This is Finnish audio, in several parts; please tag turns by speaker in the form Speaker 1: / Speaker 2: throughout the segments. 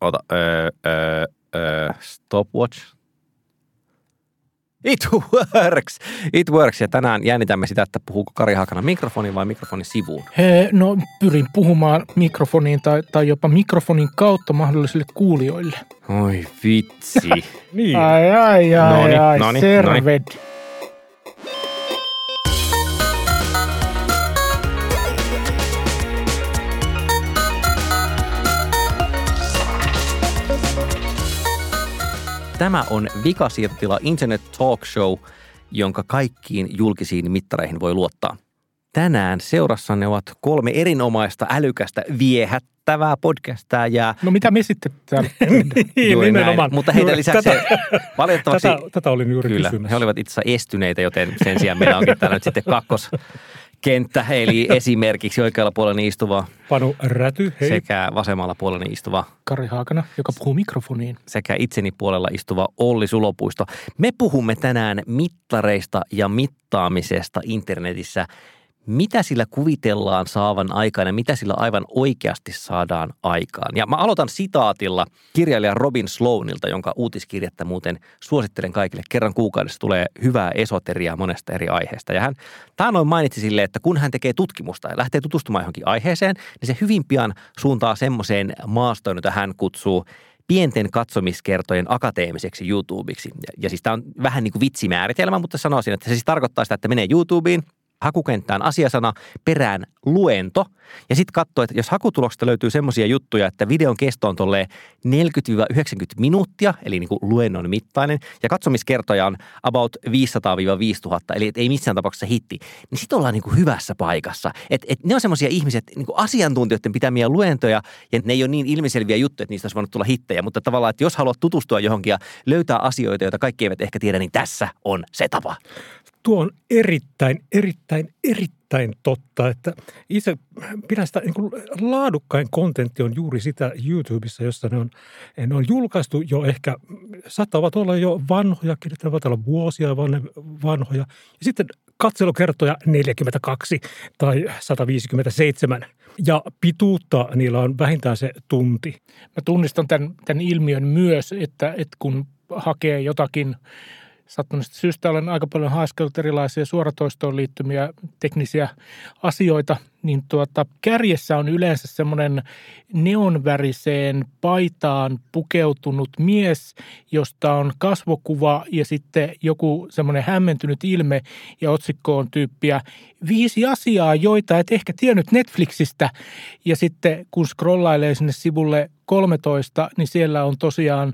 Speaker 1: ota, öö, öö, öö, stopwatch. It works! It works. Ja tänään jännitämme sitä, että puhuuko Kari Haakana mikrofonin vai mikrofonin sivuun.
Speaker 2: He, no pyrin puhumaan mikrofoniin tai, tai jopa mikrofonin kautta mahdollisille kuulijoille.
Speaker 1: Oi vitsi.
Speaker 3: Niin.
Speaker 2: Ai ai ai
Speaker 1: Noniin,
Speaker 2: ai, served.
Speaker 1: Tämä on Vikasiirtila Internet Talk Show, jonka kaikkiin julkisiin mittareihin voi luottaa. Tänään seurassanne ovat kolme erinomaista, älykästä, viehättävää podcastaa ja
Speaker 2: No mitä me sitten täällä?
Speaker 3: Niin,
Speaker 1: juuri näin. Mutta heidän
Speaker 3: Juuri
Speaker 1: lisäksi
Speaker 3: tätä-
Speaker 1: valitettavasti
Speaker 3: Tätä, tätä olin juuri
Speaker 1: Kyllä,
Speaker 3: kysymässä.
Speaker 1: he olivat itse asiassa estyneitä, joten sen sijaan meillä onkin täällä nyt sitten kakkoskenttä, eli esimerkiksi oikealla puolella istuva
Speaker 3: Panu Räty, hei.
Speaker 1: sekä vasemmalla puolella istuva
Speaker 2: Kari Haakana, joka puhuu mikrofoniin.
Speaker 1: sekä itseni puolella istuva Olli Sulopuisto. Me puhumme tänään mittareista ja mittaamisesta internetissä. Mitä sillä kuvitellaan saavan aikaan ja mitä sillä aivan oikeasti saadaan aikaan? Ja mä aloitan sitaatilla kirjailija Robin Sloanilta, jonka uutiskirjettä muuten suosittelen kaikille. Kerran kuukaudessa tulee hyvää esoteriaa monesta eri aiheesta. Ja hän taannoin mainitsi sille, että kun hän tekee tutkimusta ja lähtee tutustumaan johonkin aiheeseen, niin se hyvin pian suuntaa semmoiseen maastoon, jota hän kutsuu pienten katsomiskertojen akateemiseksi YouTubeiksi. Ja, ja siis tämä on vähän niin kuin vitsimääritelmä, mutta sanoisin, että se siis tarkoittaa sitä, että menee YouTubeen, hakukenttään asiasana, perään luento, ja sitten katsoo, että jos hakutuloksesta löytyy semmoisia juttuja, että videon kesto on tolleen 40-90 minuuttia, eli niin kuin luennon mittainen, ja katsomiskertoja on about 500-5000, eli ei missään tapauksessa hitti, niin sitten ollaan niin kuin hyvässä paikassa. Et, et ne on semmoisia ihmiset, niin kuin asiantuntijoiden pitämiä luentoja, ja ne ei ole niin ilmiselviä juttuja, että niistä olisi voinut tulla hittejä, mutta tavallaan, että jos haluat tutustua johonkin ja löytää asioita, joita kaikki eivät ehkä tiedä, niin tässä on se tapa.
Speaker 3: Tuo on erittäin, erittäin, erittäin totta, että itse pidän sitä niin kuin laadukkain kontentti on juuri sitä YouTubessa, jossa ne on, ne on julkaistu jo ehkä, saattavat olla jo vanhojakin, ne voivat olla vuosia vanhoja. Ja sitten katselukertoja 42 tai 157 ja pituutta niillä on vähintään se tunti.
Speaker 2: Mä tunnistan tämän, tämän ilmiön myös, että, että kun hakee jotakin sattuneesta syystä olen aika paljon haaskellut erilaisia suoratoistoon liittymiä teknisiä asioita, niin tuota, kärjessä on yleensä semmoinen neonväriseen paitaan pukeutunut mies, josta on kasvokuva ja sitten joku semmoinen hämmentynyt ilme ja otsikko on tyyppiä viisi asiaa, joita et ehkä tiennyt Netflixistä. Ja sitten kun scrollailee sinne sivulle 13, niin siellä on tosiaan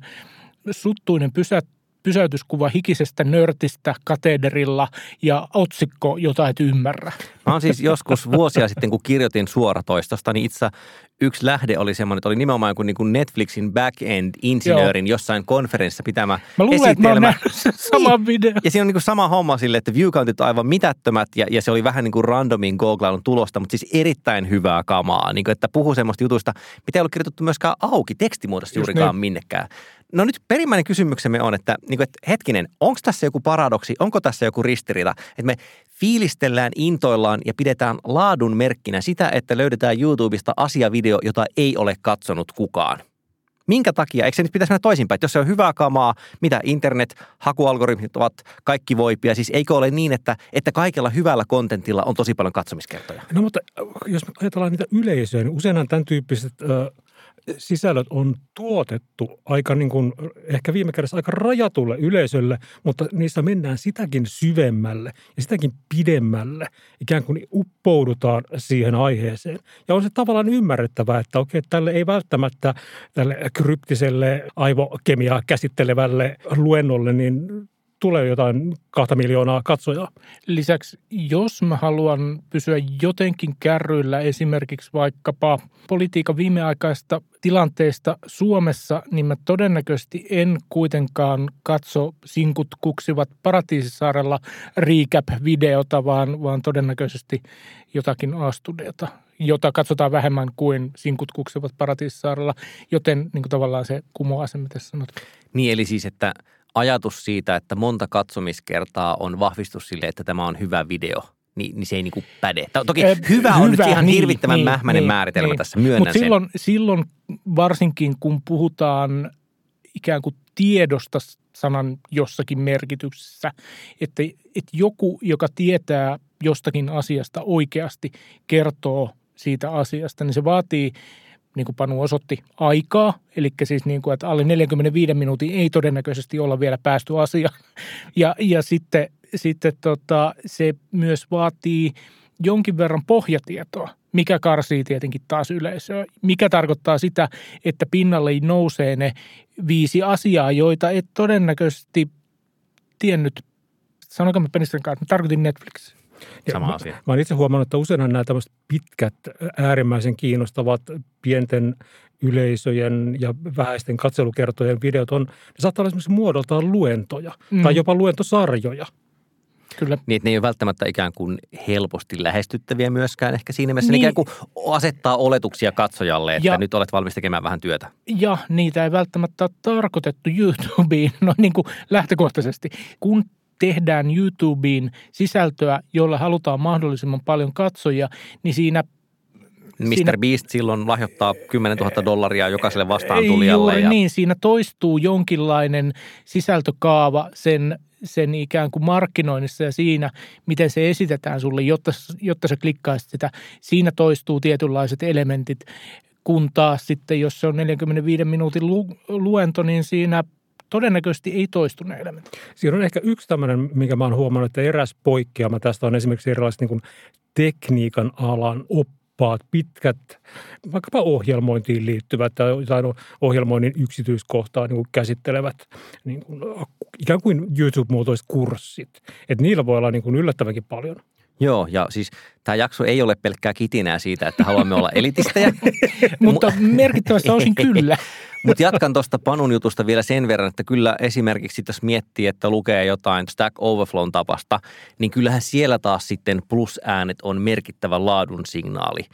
Speaker 2: suttuinen pysä, pysäytyskuva hikisestä nörtistä katederilla ja otsikko, jota et ymmärrä.
Speaker 1: Mä oon siis joskus vuosia sitten, kun kirjoitin suoratoistosta, niin itse yksi lähde oli semmoinen, että oli nimenomaan joku niin kuin Netflixin back-end-insinöörin jossain konferenssissa pitämä
Speaker 2: Mä luulen, että mä oon
Speaker 1: esitelmä.
Speaker 2: saman
Speaker 1: Niin.
Speaker 2: videon.
Speaker 1: Ja siinä on niin kuin sama homma sille, että viewcountit on aivan mitättömät ja, ja se oli vähän niin kuin randomin googlailun tulosta, mutta siis erittäin hyvää kamaa. Niin kuin, että puhuu semmoista jutuista, mitä ei ollut kirjoitettu myöskään auki tekstimuodossa
Speaker 2: Just
Speaker 1: juurikaan
Speaker 2: niin.
Speaker 1: minnekään. No nyt perimmäinen kysymyksemme on, että, niin kuin, että hetkinen, onko tässä joku paradoksi, onko tässä joku ristiriita, että me fiilistellään, intoillaan ja pidetään laadun merkkinä sitä, että löydetään YouTubesta asiavideo, jota ei ole katsonut kukaan. Minkä takia? Eikö se nyt pitäisi mennä toisinpäin? Jos se on hyvää kamaa, mitä internet, hakualgoritmit ovat kaikki voipia, siis eikö ole niin, että, että kaikella hyvällä kontentilla on tosi paljon katsomiskertoja?
Speaker 3: No mutta äh, jos me ajatellaan niitä yleisöjä, niin useinhan tämän tyyppiset ö, sisällöt on tuotettu aika niin kuin, ehkä viime kädessä aika rajatulle yleisölle, mutta niissä mennään sitäkin syvemmälle ja sitäkin pidemmälle. Ikään kuin uppoudutaan siihen aiheeseen. Ja on se tavallaan ymmärrettävää, että okei, tälle ei välttämättä tälle kryptiselle aivokemiaa käsittelevälle luennolle, niin tulee jotain kahta miljoonaa katsojaa.
Speaker 2: Lisäksi, jos mä haluan pysyä jotenkin kärryillä esimerkiksi vaikkapa politiikan viimeaikaista tilanteesta Suomessa, niin mä todennäköisesti en kuitenkaan katso sinkut kuksivat Paratiisisaarella recap-videota, vaan, vaan todennäköisesti jotakin A-studiota, jota katsotaan vähemmän kuin sinkut kuksivat Paratiisisaarella, joten niin kuin tavallaan se kumoaa sen, mitä sanot.
Speaker 1: Niin eli siis, että ajatus siitä, että monta katsomiskertaa on vahvistus sille, että tämä on hyvä video, niin, niin se ei niin kuin päde. Toki hyvä, hyvä on nyt ihan niin, hirvittävän niin, mähmäinen niin, määritelmä niin. tässä, myönnän
Speaker 2: Mut silloin, silloin varsinkin, kun puhutaan ikään kuin tiedosta sanan jossakin merkityksessä, että, että joku, joka tietää jostakin asiasta oikeasti, kertoo siitä asiasta, niin se vaatii niin kuin Panu osoitti, aikaa. Eli siis niin kuin, että alle 45 minuutin ei todennäköisesti olla vielä päästy asiaan. Ja, ja sitten, sitten tota, se myös vaatii jonkin verran pohjatietoa, mikä karsii tietenkin taas yleisöä. Mikä tarkoittaa sitä, että pinnalle nousee ne viisi asiaa, joita et todennäköisesti tiennyt. Sanoinko mä Penistön kanssa, mä tarkoitin Netflix.
Speaker 1: Sama
Speaker 3: mä,
Speaker 1: asia.
Speaker 3: Mä olen itse huomannut, että usein nämä tämmöiset pitkät, äärimmäisen kiinnostavat pienten yleisöjen ja vähäisten katselukertojen videot on, ne saattaa olla esimerkiksi muodoltaan luentoja mm. tai jopa luentosarjoja.
Speaker 1: Kyllä. Niin, että ne ei ole välttämättä ikään kuin helposti lähestyttäviä myöskään. Ehkä siinä mielessä niin. ikään kuin asettaa oletuksia katsojalle, että ja, nyt olet valmis tekemään vähän työtä.
Speaker 2: Ja niitä ei välttämättä ole tarkoitettu YouTubeen, no niin kuin lähtökohtaisesti. Kun tehdään YouTubeen sisältöä, jolla halutaan mahdollisimman paljon katsojia, niin siinä
Speaker 1: Mr. Siinä, Beast silloin lahjoittaa 10 000 dollaria jokaiselle vastaantulijalle.
Speaker 2: Juuri ja... niin, siinä toistuu jonkinlainen sisältökaava sen, sen ikään kuin markkinoinnissa ja siinä, miten se esitetään sulle, jotta, jotta sä klikkaisit sitä. Siinä toistuu tietynlaiset elementit, kun taas sitten, jos se on 45 minuutin lu, luento, niin siinä todennäköisesti ei toistu ne elementit.
Speaker 3: Siinä on ehkä yksi tämmöinen, minkä mä oon huomannut, että eräs poikkeama tästä on esimerkiksi erilaiset niin tekniikan alan oppaat, pitkät, vaikkapa ohjelmointiin liittyvät tai jotain ohjelmoinnin yksityiskohtaa niin kuin käsittelevät niin kuin, ikään kuin YouTube-muotoiset kurssit. Että niillä voi olla niin kuin yllättävänkin paljon.
Speaker 1: Joo, ja siis tämä jakso ei ole pelkkää kitinää siitä, että haluamme olla elitistejä.
Speaker 2: Mutta merkittävästi osin kyllä.
Speaker 1: Mutta jatkan tuosta Panun jutusta vielä sen verran, että kyllä esimerkiksi jos miettii, että lukee jotain Stack Overflown tapasta, niin kyllähän siellä taas sitten plusäänet on merkittävä laadun signaali.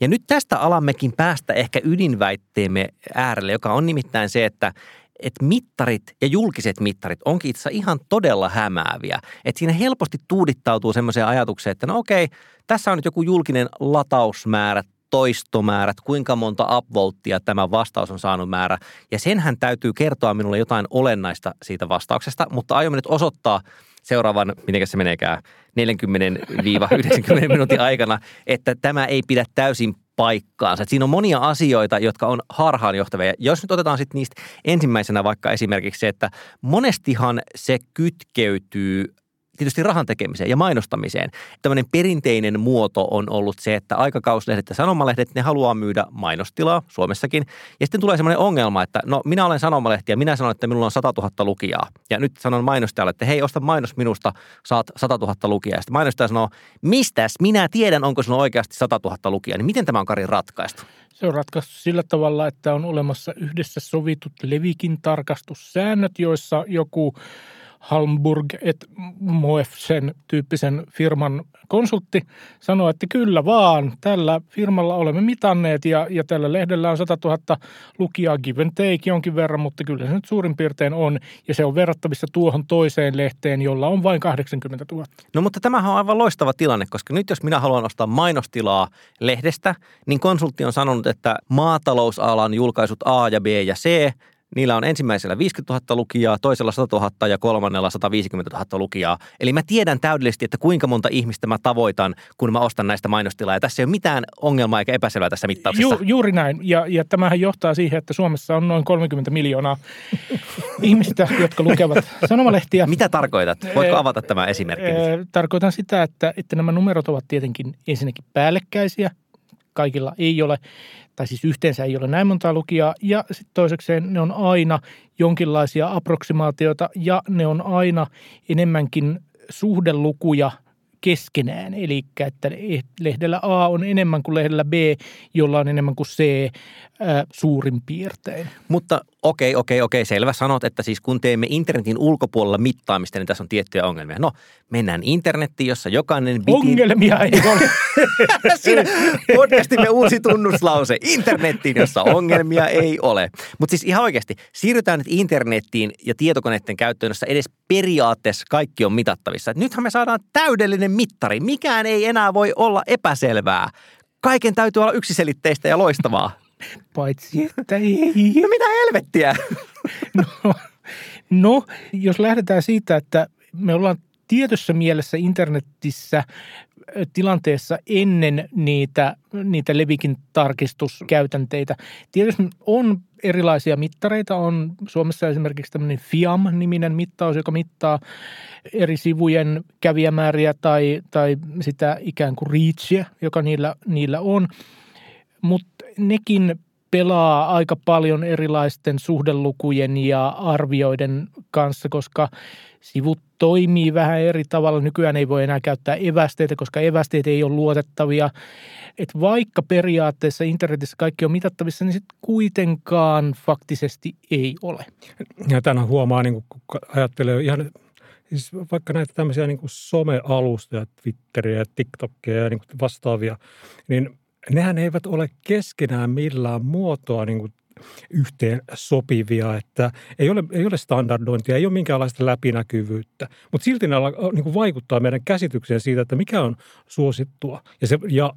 Speaker 1: Ja nyt tästä alammekin päästä ehkä ydinväitteemme äärelle, joka on nimittäin se, että että mittarit ja julkiset mittarit onkin itse ihan todella hämääviä. Että siinä helposti tuudittautuu semmoiseen ajatukseen, että no okei, tässä on nyt joku julkinen latausmäärä toistomäärät, kuinka monta upvolttia tämä vastaus on saanut määrä. Ja senhän täytyy kertoa minulle jotain olennaista siitä vastauksesta, mutta aiomme nyt osoittaa seuraavan, miten se meneekään, 40-90 minuutin aikana, että tämä ei pidä täysin paikkaansa. Et siinä on monia asioita, jotka on harhaanjohtavia. Jos nyt otetaan sitten niistä ensimmäisenä vaikka esimerkiksi se, että monestihan se kytkeytyy tietysti rahan tekemiseen ja mainostamiseen. Tämmöinen perinteinen muoto on ollut se, että aikakauslehdet ja sanomalehdet, ne haluaa myydä mainostilaa Suomessakin. Ja sitten tulee semmoinen ongelma, että no minä olen sanomalehti ja minä sanon, että minulla on 100 000 lukijaa. Ja nyt sanon mainostajalle, että hei, osta mainos minusta, saat 100 000 lukijaa. Ja sitten mainostaja sanoo, mistäs minä tiedän, onko sinulla oikeasti 100 000 lukijaa. Niin miten tämä on Kari ratkaistu?
Speaker 2: Se on ratkaistu sillä tavalla, että on olemassa yhdessä sovitut levikin tarkastussäännöt, joissa joku Halmburg et Moefsen tyyppisen firman konsultti sanoi, että kyllä vaan, tällä firmalla olemme mitanneet ja, ja tällä lehdellä on 100 000 lukijaa give and take jonkin verran, mutta kyllä se nyt suurin piirtein on ja se on verrattavissa tuohon toiseen lehteen, jolla on vain 80 000.
Speaker 1: No mutta tämähän on aivan loistava tilanne, koska nyt jos minä haluan ostaa mainostilaa lehdestä, niin konsultti on sanonut, että maatalousalan julkaisut A ja B ja C Niillä on ensimmäisellä 50 000 lukijaa, toisella 100 000 ja kolmannella 150 000 lukijaa. Eli mä tiedän täydellisesti, että kuinka monta ihmistä mä tavoitan, kun mä ostan näistä mainostilaa. Ja tässä ei ole mitään ongelmaa eikä epäselvää tässä mittauksessa.
Speaker 2: Ju, juuri näin. Ja, ja tämähän johtaa siihen, että Suomessa on noin 30 miljoonaa ihmistä, jotka lukevat sanomalehtiä.
Speaker 1: Mitä tarkoitat? Voitko avata tämä esimerkki?
Speaker 2: Tarkoitan sitä, että, että nämä numerot ovat tietenkin ensinnäkin päällekkäisiä. Kaikilla ei ole tai siis yhteensä ei ole näin monta lukijaa, ja sitten toisekseen ne on aina jonkinlaisia approksimaatioita, ja ne on aina enemmänkin suhdelukuja keskenään. Eli että lehdellä A on enemmän kuin lehdellä B, jolla on enemmän kuin C ää, suurin piirtein.
Speaker 1: Mutta okei, okei, okei, selvä. Sanot, että siis kun teemme internetin ulkopuolella mittaamista, niin tässä on tiettyjä ongelmia. No, mennään internettiin, jossa jokainen bitin...
Speaker 2: Ongelmia ei ole.
Speaker 1: Siinä podcastimme uusi tunnuslause. Internettiin, jossa ongelmia ei ole. Mutta siis ihan oikeasti, siirrytään nyt internettiin ja tietokoneiden käyttöön, jossa edes periaatteessa kaikki on mitattavissa. Et nythän me saadaan täydellinen mittari. Mikään ei enää voi olla epäselvää. Kaiken täytyy olla yksiselitteistä ja loistavaa.
Speaker 2: Paitsi, että ei.
Speaker 1: No mitä helvettiä?
Speaker 2: No, no, jos lähdetään siitä, että me ollaan tietyssä mielessä internetissä tilanteessa ennen niitä, niitä Levikin tarkistuskäytänteitä. Tietysti on erilaisia mittareita. On Suomessa esimerkiksi tämmöinen FIAM-niminen mittaus, joka mittaa eri sivujen kävijämääriä tai, tai sitä ikään kuin reachia, joka niillä, niillä on. Mutta nekin pelaa aika paljon erilaisten suhdelukujen ja arvioiden kanssa, koska sivut toimii vähän eri tavalla. Nykyään ei voi enää käyttää evästeitä, koska evästeet ei ole luotettavia. Et vaikka periaatteessa internetissä kaikki on mitattavissa, niin sitten kuitenkaan faktisesti ei ole.
Speaker 3: Ja tämän huomaa, niin kun ajattelee ihan siis vaikka näitä tämmöisiä niin kuin somealustoja, Twitteriä TikTokia ja niin vastaavia, niin nehän eivät ole keskenään millään muotoa niin kuin yhteen sopivia, että ei ole, ei ole standardointia, ei ole minkäänlaista läpinäkyvyyttä, mutta silti ne niin kuin vaikuttaa meidän käsitykseen siitä, että mikä on suosittua. Ja, se, ja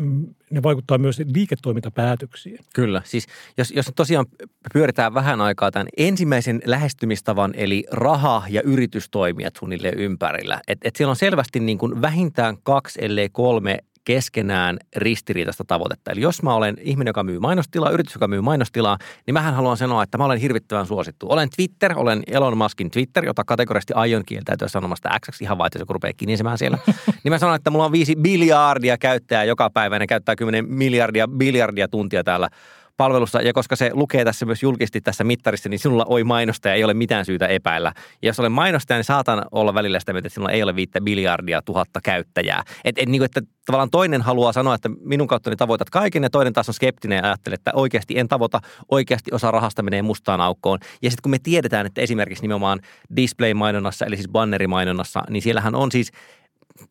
Speaker 3: mm, ne vaikuttaa myös liiketoimintapäätöksiin.
Speaker 1: Kyllä, siis jos, jos tosiaan pyöritään vähän aikaa tämän ensimmäisen lähestymistavan, eli raha- ja yritystoimijat suunnilleen ympärillä, että et siellä on selvästi niin kuin vähintään kaksi, ellei kolme keskenään ristiriitaista tavoitetta. Eli jos mä olen ihminen, joka myy mainostilaa, yritys, joka myy mainostilaa, niin mähän haluan sanoa, että mä olen hirvittävän suosittu. Olen Twitter, olen Elon Muskin Twitter, jota kategorisesti aion kieltäytyä sanomasta X, ihan vaan, että se rupeaa kinisemään siellä. niin mä sanon, että mulla on viisi biljardia käyttäjää joka päivä, ja ne käyttää 10 miljardia, biljardia tuntia täällä palvelussa, ja koska se lukee tässä myös julkisesti tässä mittarissa, niin sinulla oi mainostaja, ei ole mitään syytä epäillä. Ja jos olen mainostaja, niin saatan olla välillä sitä mieltä, että sinulla ei ole viittä biljardia tuhatta käyttäjää. Et, et, niin kuin, että tavallaan toinen haluaa sanoa, että minun kauttani tavoitat kaiken, ja toinen taas on skeptinen ja ajattelee, että oikeasti en tavoita, oikeasti osa rahasta menee mustaan aukkoon. Ja sitten kun me tiedetään, että esimerkiksi nimenomaan display-mainonnassa, eli siis bannerimainonnassa, niin siellähän on siis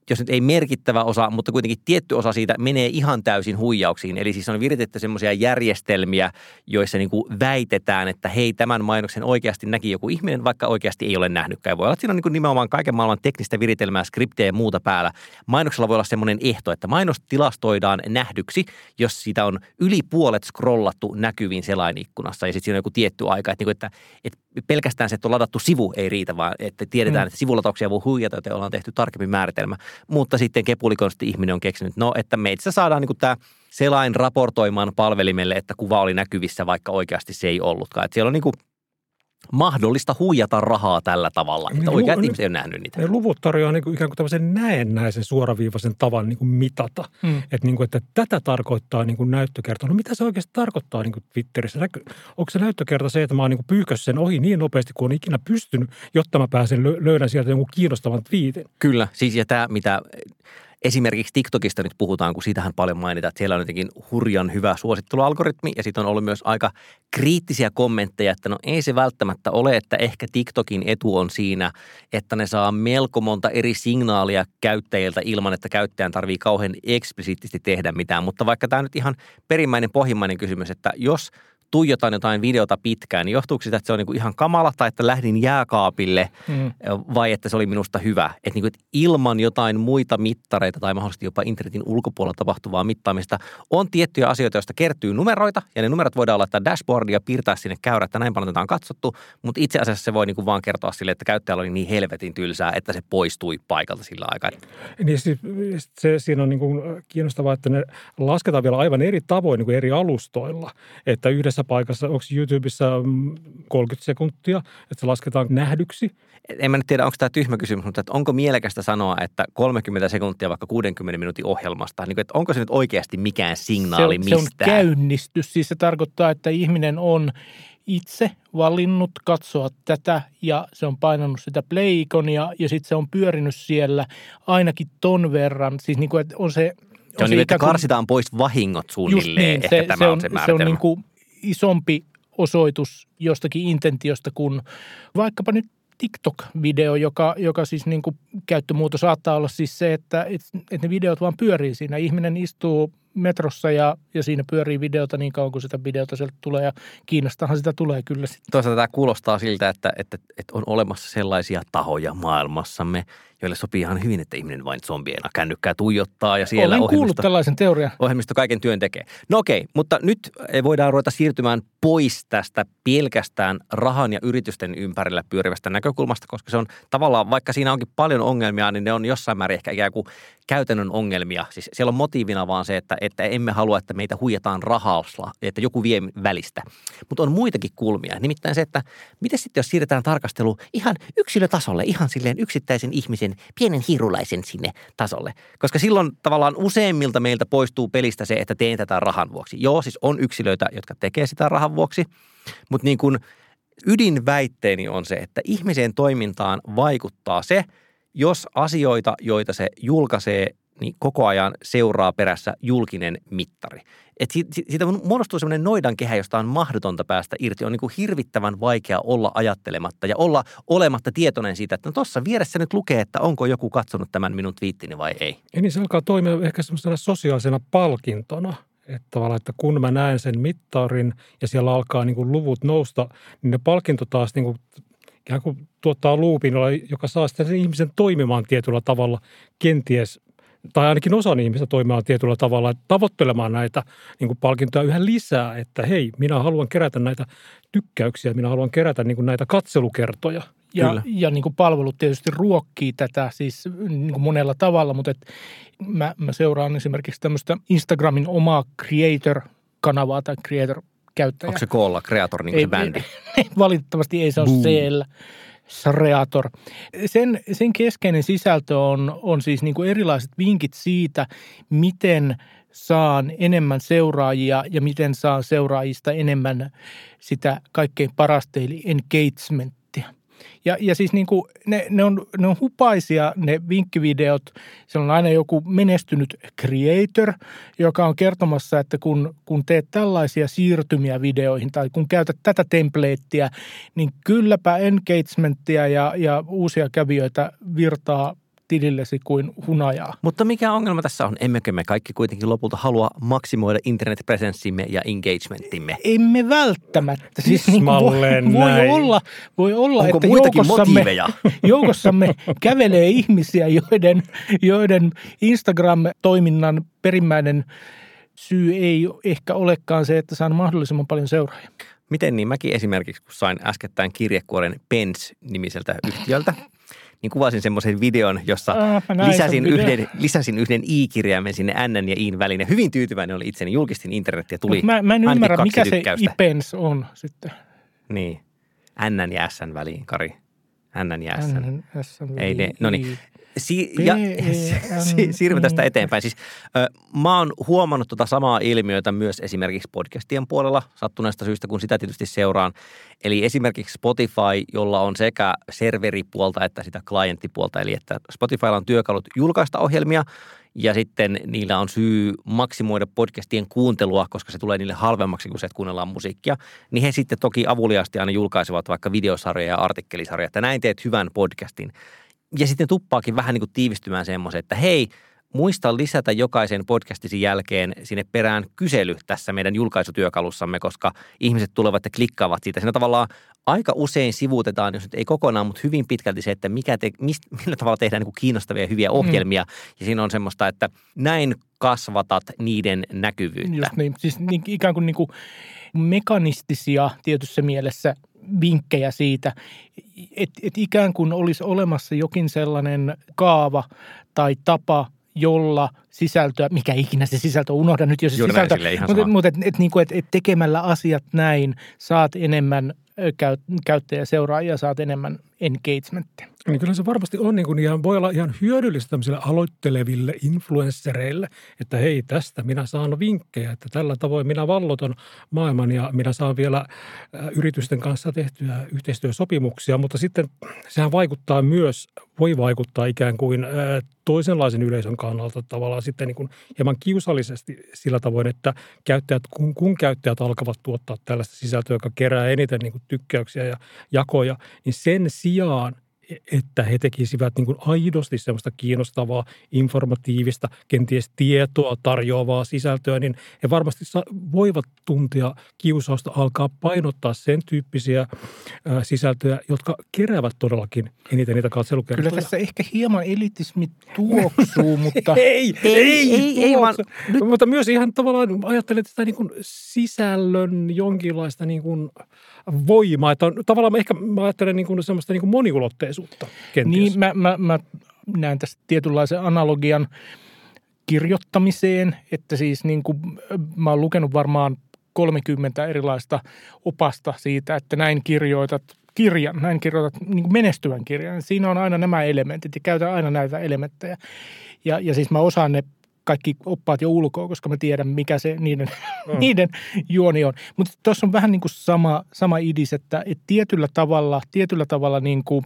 Speaker 1: jos nyt ei merkittävä osa, mutta kuitenkin tietty osa siitä menee ihan täysin huijauksiin. Eli siis on viritetty semmoisia järjestelmiä, joissa niin kuin väitetään, että hei, tämän mainoksen oikeasti näki joku ihminen, vaikka oikeasti ei ole nähnytkään. Voi olla, että siinä on niin kuin nimenomaan kaiken maailman teknistä viritelmää, skriptejä ja muuta päällä. Mainoksella voi olla semmoinen ehto, että mainos tilastoidaan nähdyksi, jos siitä on yli puolet scrollattu näkyviin selainikkunassa ja sitten siinä on joku tietty aika, että, niin kuin, että, että pelkästään se, että on ladattu sivu ei riitä, vaan että tiedetään, mm. että sivulatauksia voi huijata, joten ollaan tehty tarkemmin määritelmä. Mutta sitten kepulikonsti ihminen on keksinyt, no, että meitä saadaan niin tämä selain raportoimaan palvelimelle, että kuva oli näkyvissä, vaikka oikeasti se ei ollutkaan. Että siellä on niin kuin mahdollista huijata rahaa tällä tavalla, että
Speaker 3: Niin,
Speaker 1: oikeat
Speaker 3: lu-
Speaker 1: ihmiset ei ole nähnyt niitä.
Speaker 3: Ne luvut tarjoaa niin kuin ikään kuin tämmöisen näennäisen suoraviivaisen tavan niin kuin mitata.
Speaker 2: Mm.
Speaker 3: Että, niin kuin, että tätä tarkoittaa niin kuin näyttökerta. No mitä se oikeasti tarkoittaa niin kuin Twitterissä? Onko se näyttökerta se, että mä oon niin pyyhkässyt sen ohi niin nopeasti kuin on ikinä pystynyt, jotta mä pääsen lö- löydän sieltä jonkun kiinnostavan twiitin?
Speaker 1: Kyllä, siis ja tämä, mitä esimerkiksi TikTokista nyt puhutaan, kun siitähän paljon mainitaan, että siellä on jotenkin hurjan hyvä suosittelualgoritmi ja sitten on ollut myös aika kriittisiä kommentteja, että no ei se välttämättä ole, että ehkä TikTokin etu on siinä, että ne saa melko monta eri signaalia käyttäjiltä ilman, että käyttäjän tarvii kauhean eksplisiittisesti tehdä mitään, mutta vaikka tämä nyt ihan perimmäinen pohjimmainen kysymys, että jos tuijotan jotain videota pitkään, niin johtuuko sitä, että se on niinku ihan kamala tai että lähdin jääkaapille
Speaker 2: Mm.
Speaker 1: vai että se oli minusta hyvä. Että niinku, että ilman jotain muita mittareita tai mahdollisesti jopa internetin ulkopuolella tapahtuvaa mittaamista on tiettyjä asioita, joista kertyy numeroita ja ne numerot voidaan laittaa dashboardiin ja piirtää sinne käyrä, että näin paljon tätä on katsottu, mutta itse asiassa se voi niinku vaan kertoa sille, että käyttäjällä oli niin helvetin tylsää, että se poistui paikalta sillä aikaa.
Speaker 3: Niin siis, se, siinä on niin kuin kiinnostavaa, että ne lasketaan vielä aivan eri tavoin niin kuin eri alustoilla. Että yhdessä paikassa, onko YouTubessa mm, 30 sekuntia, että se lasketaan nähdyksi.
Speaker 1: En mä nyt tiedä, onko tämä tyhmä kysymys, mutta että onko mielekästä sanoa, että 30 sekuntia vaikka 60 minuutin ohjelmasta, niin kuin, että onko se nyt oikeasti mikään signaali
Speaker 2: se, on,
Speaker 1: mistään?
Speaker 2: se on käynnistys. Siis se tarkoittaa, että ihminen on itse valinnut katsoa tätä ja se on painanut sitä play-ikonia ja sitten se on pyörinyt siellä ainakin ton verran. Siis niin kuin, että on se...
Speaker 1: Se on niin, että karsitaan pois vahingot
Speaker 2: Just
Speaker 1: suunnilleen.
Speaker 2: niin,
Speaker 1: Ehkä
Speaker 2: se,
Speaker 1: tämä
Speaker 2: se
Speaker 1: on,
Speaker 2: on,
Speaker 1: se
Speaker 2: se on niin kuin isompi osoitus jostakin intentiosta, kun vaikkapa nyt TikTok-video, joka, joka siis niin kuin käyttömuoto saattaa olla siis se, että, että ne videot vaan pyörii siinä. Ihminen istuu metrossa ja, ja siinä pyörii videota niin kauan kuin sitä videota sieltä tulee ja Kiinastahan sitä tulee kyllä sitten.
Speaker 1: Toisaalta tämä kuulostaa siltä, että, että, että on olemassa sellaisia tahoja maailmassamme, joille sopii ihan hyvin, että ihminen vain zombiena kännykkää tuijottaa ja siellä
Speaker 2: Olen kuullut tällaisen teorian.
Speaker 1: Ohjelmisto kaiken työn tekee. No okei, mutta nyt voidaan ruveta siirtymään pois tästä pelkästään rahan ja yritysten ympärillä pyörivästä näkökulmasta, koska se on tavallaan, vaikka siinä onkin paljon ongelmia, niin ne on jossain määrin ehkä ikään kuin käytännön ongelmia. Siis siellä on motiivina vaan se, että, että emme halua, että meitä huijataan rahalla, että joku vie välistä. Mutta on muitakin kulmia. Nimittäin se, että miten sitten jos siirretään tarkastelu ihan yksilötasolle, ihan silleen yksittäisen ihmisen, pienen hirulaisen sinne tasolle. Koska silloin tavallaan useimmilta meiltä poistuu pelistä se, että teen tätä rahan vuoksi. Joo, siis on yksilöitä, jotka tekee sitä rahan vuoksi, mutta niin kuin ydinväitteeni on se, että ihmisen toimintaan vaikuttaa se, jos asioita, joita se julkaisee, niin koko ajan seuraa perässä julkinen mittari. Et siitä, muodostuu sellainen noidan kehä, josta on mahdotonta päästä irti. On niin kuin hirvittävän vaikea olla ajattelematta ja olla olematta tietoinen siitä, että no tuossa vieressä nyt lukee, että onko joku katsonut tämän minun twiittini vai ei.
Speaker 3: Ja niin se alkaa toimia ehkä semmoisena sosiaalisena palkintona. Että tavallaan, että kun mä näen sen mittarin ja siellä alkaa niin kuin luvut nousta, niin ne palkinto taas niin kuin ikään kuin tuottaa luupin, joka saa sitten sen ihmisen toimimaan tietyllä tavalla kenties tai ainakin osa ihmistä toimimaan tietyllä tavalla, että tavoittelemaan näitä niin kuin palkintoja yhä lisää, että hei, minä haluan kerätä näitä tykkäyksiä, minä haluan kerätä niin kuin näitä katselukertoja.
Speaker 2: Ja, Kyllä. ja niin kuin palvelut tietysti ruokkii tätä siis niin kuin monella tavalla, mutta et mä, mä seuraan esimerkiksi tämmöistä Instagramin omaa creator-kanavaa tai creator käyttäjä.
Speaker 1: Onko se koolla Creator niin kuin ei, se bändi?
Speaker 2: Ei, valitettavasti ei se ole siellä. Sreator. Sen, sen keskeinen sisältö on, on siis niin kuin erilaiset vinkit siitä, miten saan enemmän seuraajia ja miten saan seuraajista enemmän sitä kaikkein parasta eli engagement ja, ja siis niin kuin ne, ne, on, ne on hupaisia ne vinkkivideot. Siellä on aina joku menestynyt creator, joka on kertomassa, että kun, kun teet tällaisia siirtymiä videoihin tai kun käytät tätä templateä, niin kylläpä engagementtia ja, ja uusia kävijöitä virtaa tilillesi kuin hunajaa.
Speaker 1: Mutta mikä ongelma tässä on? Emmekö me kaikki kuitenkin lopulta halua maksimoida internetpresenssimme ja engagementimme?
Speaker 2: Emme välttämättä. Siis niin voi, voi olla, voi olla
Speaker 1: Onko
Speaker 2: että
Speaker 1: joukossamme,
Speaker 2: joukossamme kävelee ihmisiä, joiden, joiden Instagram-toiminnan perimmäinen syy ei ehkä olekaan se, että saan mahdollisimman paljon seuraajia.
Speaker 1: Miten niin? Mäkin esimerkiksi, kun sain äskettäin kirjekuoren Pens-nimiseltä yhtiöltä, niin kuvasin semmoisen videon, jossa äh, lisäsin, yhden, lisäsin yhden i-kirjaimen sinne n ja iin väliin. Ja hyvin tyytyväinen oli itseni. Julkistin internet ja tuli
Speaker 2: mä, mä en ymmärrä, mikä tykkäystä. se IPENS on sitten.
Speaker 1: Niin. N ja S väliin, Kari. N ja S.
Speaker 2: Ei
Speaker 1: ne, no niin. Si- ja, si- siirrymme tästä eteenpäin. Siis, ö, mä oon huomannut tota samaa ilmiötä myös esimerkiksi podcastien puolella sattuneesta syystä, kun sitä tietysti seuraan. Eli esimerkiksi Spotify, jolla on sekä serveripuolta että sitä klienttipuolta, eli että Spotifylla on työkalut julkaista ohjelmia ja sitten niillä on syy maksimoida podcastien kuuntelua, koska se tulee niille halvemmaksi, kun se, että kuunnellaan musiikkia. Niin he sitten toki avuliasti aina julkaisevat vaikka videosarjoja ja artikkelisarjoja, että näin teet hyvän podcastin ja sitten tuppaakin vähän niin kuin tiivistymään semmoisen, että hei, muista lisätä jokaisen podcastisi jälkeen sinne perään kysely tässä meidän julkaisutyökalussamme, koska ihmiset tulevat ja klikkaavat siitä. Siinä tavallaan aika usein sivuutetaan, jos nyt ei kokonaan, mutta hyvin pitkälti se, että mikä te, mistä, millä tavalla tehdään niin kiinnostavia ja hyviä ohjelmia. Mm. Ja siinä on semmoista, että näin kasvatat niiden näkyvyyttä.
Speaker 2: Just niin, siis niin, ikään kuin, niin kuin mekanistisia tietyssä mielessä vinkkejä siitä, että et ikään kuin olisi olemassa jokin sellainen kaava tai tapa, jolla sisältöä, mikä ikinä se sisältö, unohda nyt jo se Juuri sisältö, mutta, mutta et, et, niin et, et tekemällä asiat näin saat enemmän käyttäjäseuraajia, saat enemmän engagementtia.
Speaker 3: Niin kyllä se varmasti on niin kuin ihan, voi olla ihan hyödyllistä tämmöisille aloitteleville influenssereille, että hei tästä minä saan vinkkejä, että tällä tavoin minä vallotan maailman ja minä saan vielä yritysten kanssa tehtyä yhteistyösopimuksia, mutta sitten sehän vaikuttaa myös, voi vaikuttaa ikään kuin toisenlaisen yleisön kannalta tavallaan sitten niin kuin hieman kiusallisesti sillä tavoin, että käyttäjät, kun, kun käyttäjät alkavat tuottaa tällaista sisältöä, joka kerää eniten niin kuin tykkäyksiä ja jakoja, niin sen sijaan – että he tekisivät niin kuin aidosti semmoista kiinnostavaa, informatiivista, kenties tietoa tarjoavaa sisältöä, niin he varmasti voivat tuntia kiusausta alkaa painottaa sen tyyppisiä sisältöjä, jotka keräävät todellakin eniten niitä katselukertoja.
Speaker 2: Kyllä tässä ehkä hieman elitismi tuoksuu, mutta...
Speaker 3: ei, ei, ei, ei, ei vaan... Nyt... Mutta myös ihan tavallaan ajattelen sitä niin kuin sisällön jonkinlaista niin kuin voimaa. Että on, tavallaan ehkä mä ajattelen niin kuin semmoista niin kuin moniulotteisuutta kenties.
Speaker 2: Niin, mä, mä, mä näen tästä tietynlaisen analogian kirjoittamiseen, että siis niin kuin, mä oon lukenut varmaan 30 erilaista opasta siitä, että näin kirjoitat kirjan, näin kirjoitat niin kuin menestyvän kirjan. Siinä on aina nämä elementit ja käytän aina näitä elementtejä. Ja, ja siis mä osaan ne kaikki oppaat jo ulkoa, koska mä tiedän, mikä se niiden, mm. niiden juoni on. Mutta tuossa on vähän niin kuin sama, sama idis, että, että tietyllä tavalla, tietyllä tavalla niin kuin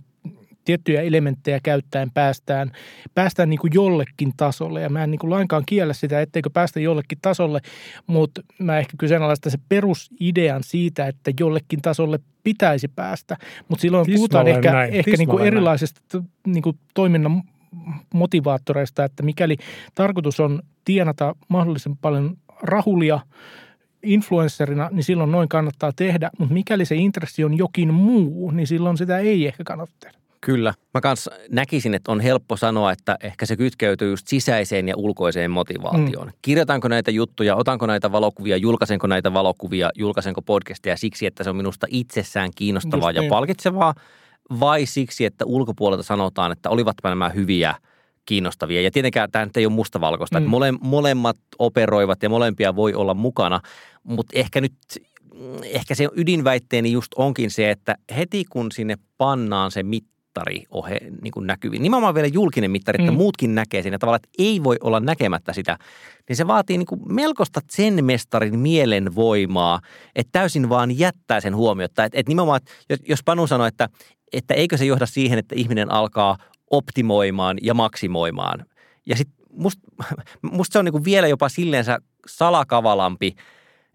Speaker 2: tiettyjä elementtejä käyttäen päästään, päästään niin kuin jollekin tasolle. Ja mä en niin kuin lainkaan kiellä sitä, etteikö päästä jollekin tasolle, mutta mä ehkä kyseenalaistan se perusidean siitä, että jollekin tasolle pitäisi päästä. Mutta silloin Tismalleen puhutaan ehkä, ehkä niin kuin erilaisesta niin kuin toiminnan motivaattoreista, että mikäli tarkoitus on tienata mahdollisen paljon rahulia influencerina, niin silloin noin kannattaa tehdä, mutta mikäli se intressi on jokin muu, niin silloin sitä ei ehkä kannata tehdä.
Speaker 1: Kyllä. Mä kanssa näkisin, että on helppo sanoa, että ehkä se kytkeytyy just sisäiseen ja ulkoiseen motivaatioon. Mm. Kirjoitanko näitä juttuja, otanko näitä valokuvia, julkaisenko näitä valokuvia, julkaisenko podcastia siksi, että se on minusta itsessään kiinnostavaa just ja niin. palkitsevaa – vai siksi, että ulkopuolelta sanotaan, että olivatpa nämä hyviä, kiinnostavia. Ja tietenkään tämä nyt ei ole mustavalkoista, mm. mole, molemmat operoivat ja molempia voi olla mukana, mutta ehkä nyt ehkä se ydinväitteeni just onkin se, että heti kun sinne pannaan se mittari ohe, niin kuin näkyviin, nimenomaan vielä julkinen mittari, että mm. muutkin näkee sen ja tavallaan, että ei voi olla näkemättä sitä, niin se vaatii niin kuin melkoista sen mestarin mielenvoimaa, että täysin vaan jättää sen huomiota. Että, että nimenomaan, että jos Panu sanoi, että että eikö se johda siihen, että ihminen alkaa optimoimaan ja maksimoimaan. Ja sitten musta must se on niinku vielä jopa silleensä salakavalampi,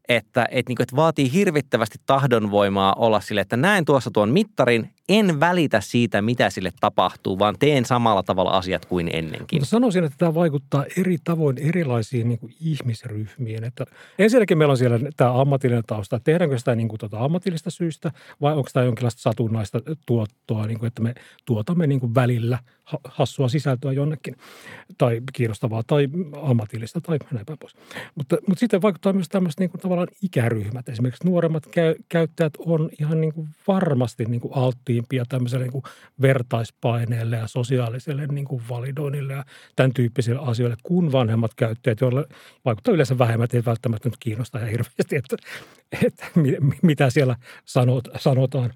Speaker 1: että et niinku, et vaatii hirvittävästi tahdonvoimaa olla sille, että näen tuossa tuon mittarin, en välitä siitä, mitä sille tapahtuu, vaan teen samalla tavalla asiat kuin ennenkin.
Speaker 3: Sanoisin, että tämä vaikuttaa eri tavoin erilaisiin niin kuin ihmisryhmiin. Että ensinnäkin meillä on siellä tämä ammatillinen tausta. Tehdäänkö sitä niin kuin tuota ammatillista syystä vai onko tämä jonkinlaista satunnaista tuottoa, niin kuin, että me tuotamme niin kuin välillä hassua sisältöä jonnekin tai kiinnostavaa tai ammatillista tai näin päin pois. Mutta, mutta sitten vaikuttaa myös tämmöiset niin kuin tavallaan ikäryhmät. Esimerkiksi nuoremmat käy, käyttäjät on ihan niin kuin varmasti niin kuin alttiin alttiimpia tämmöiselle niin kuin vertaispaineelle ja sosiaaliselle niin kuin validoinnille ja tämän tyyppisille asioille kuin vanhemmat käyttäjät, joille vaikuttaa yleensä vähemmän, ei välttämättä nyt kiinnosta ihan hirveästi, että, että mitä siellä sanot, sanotaan.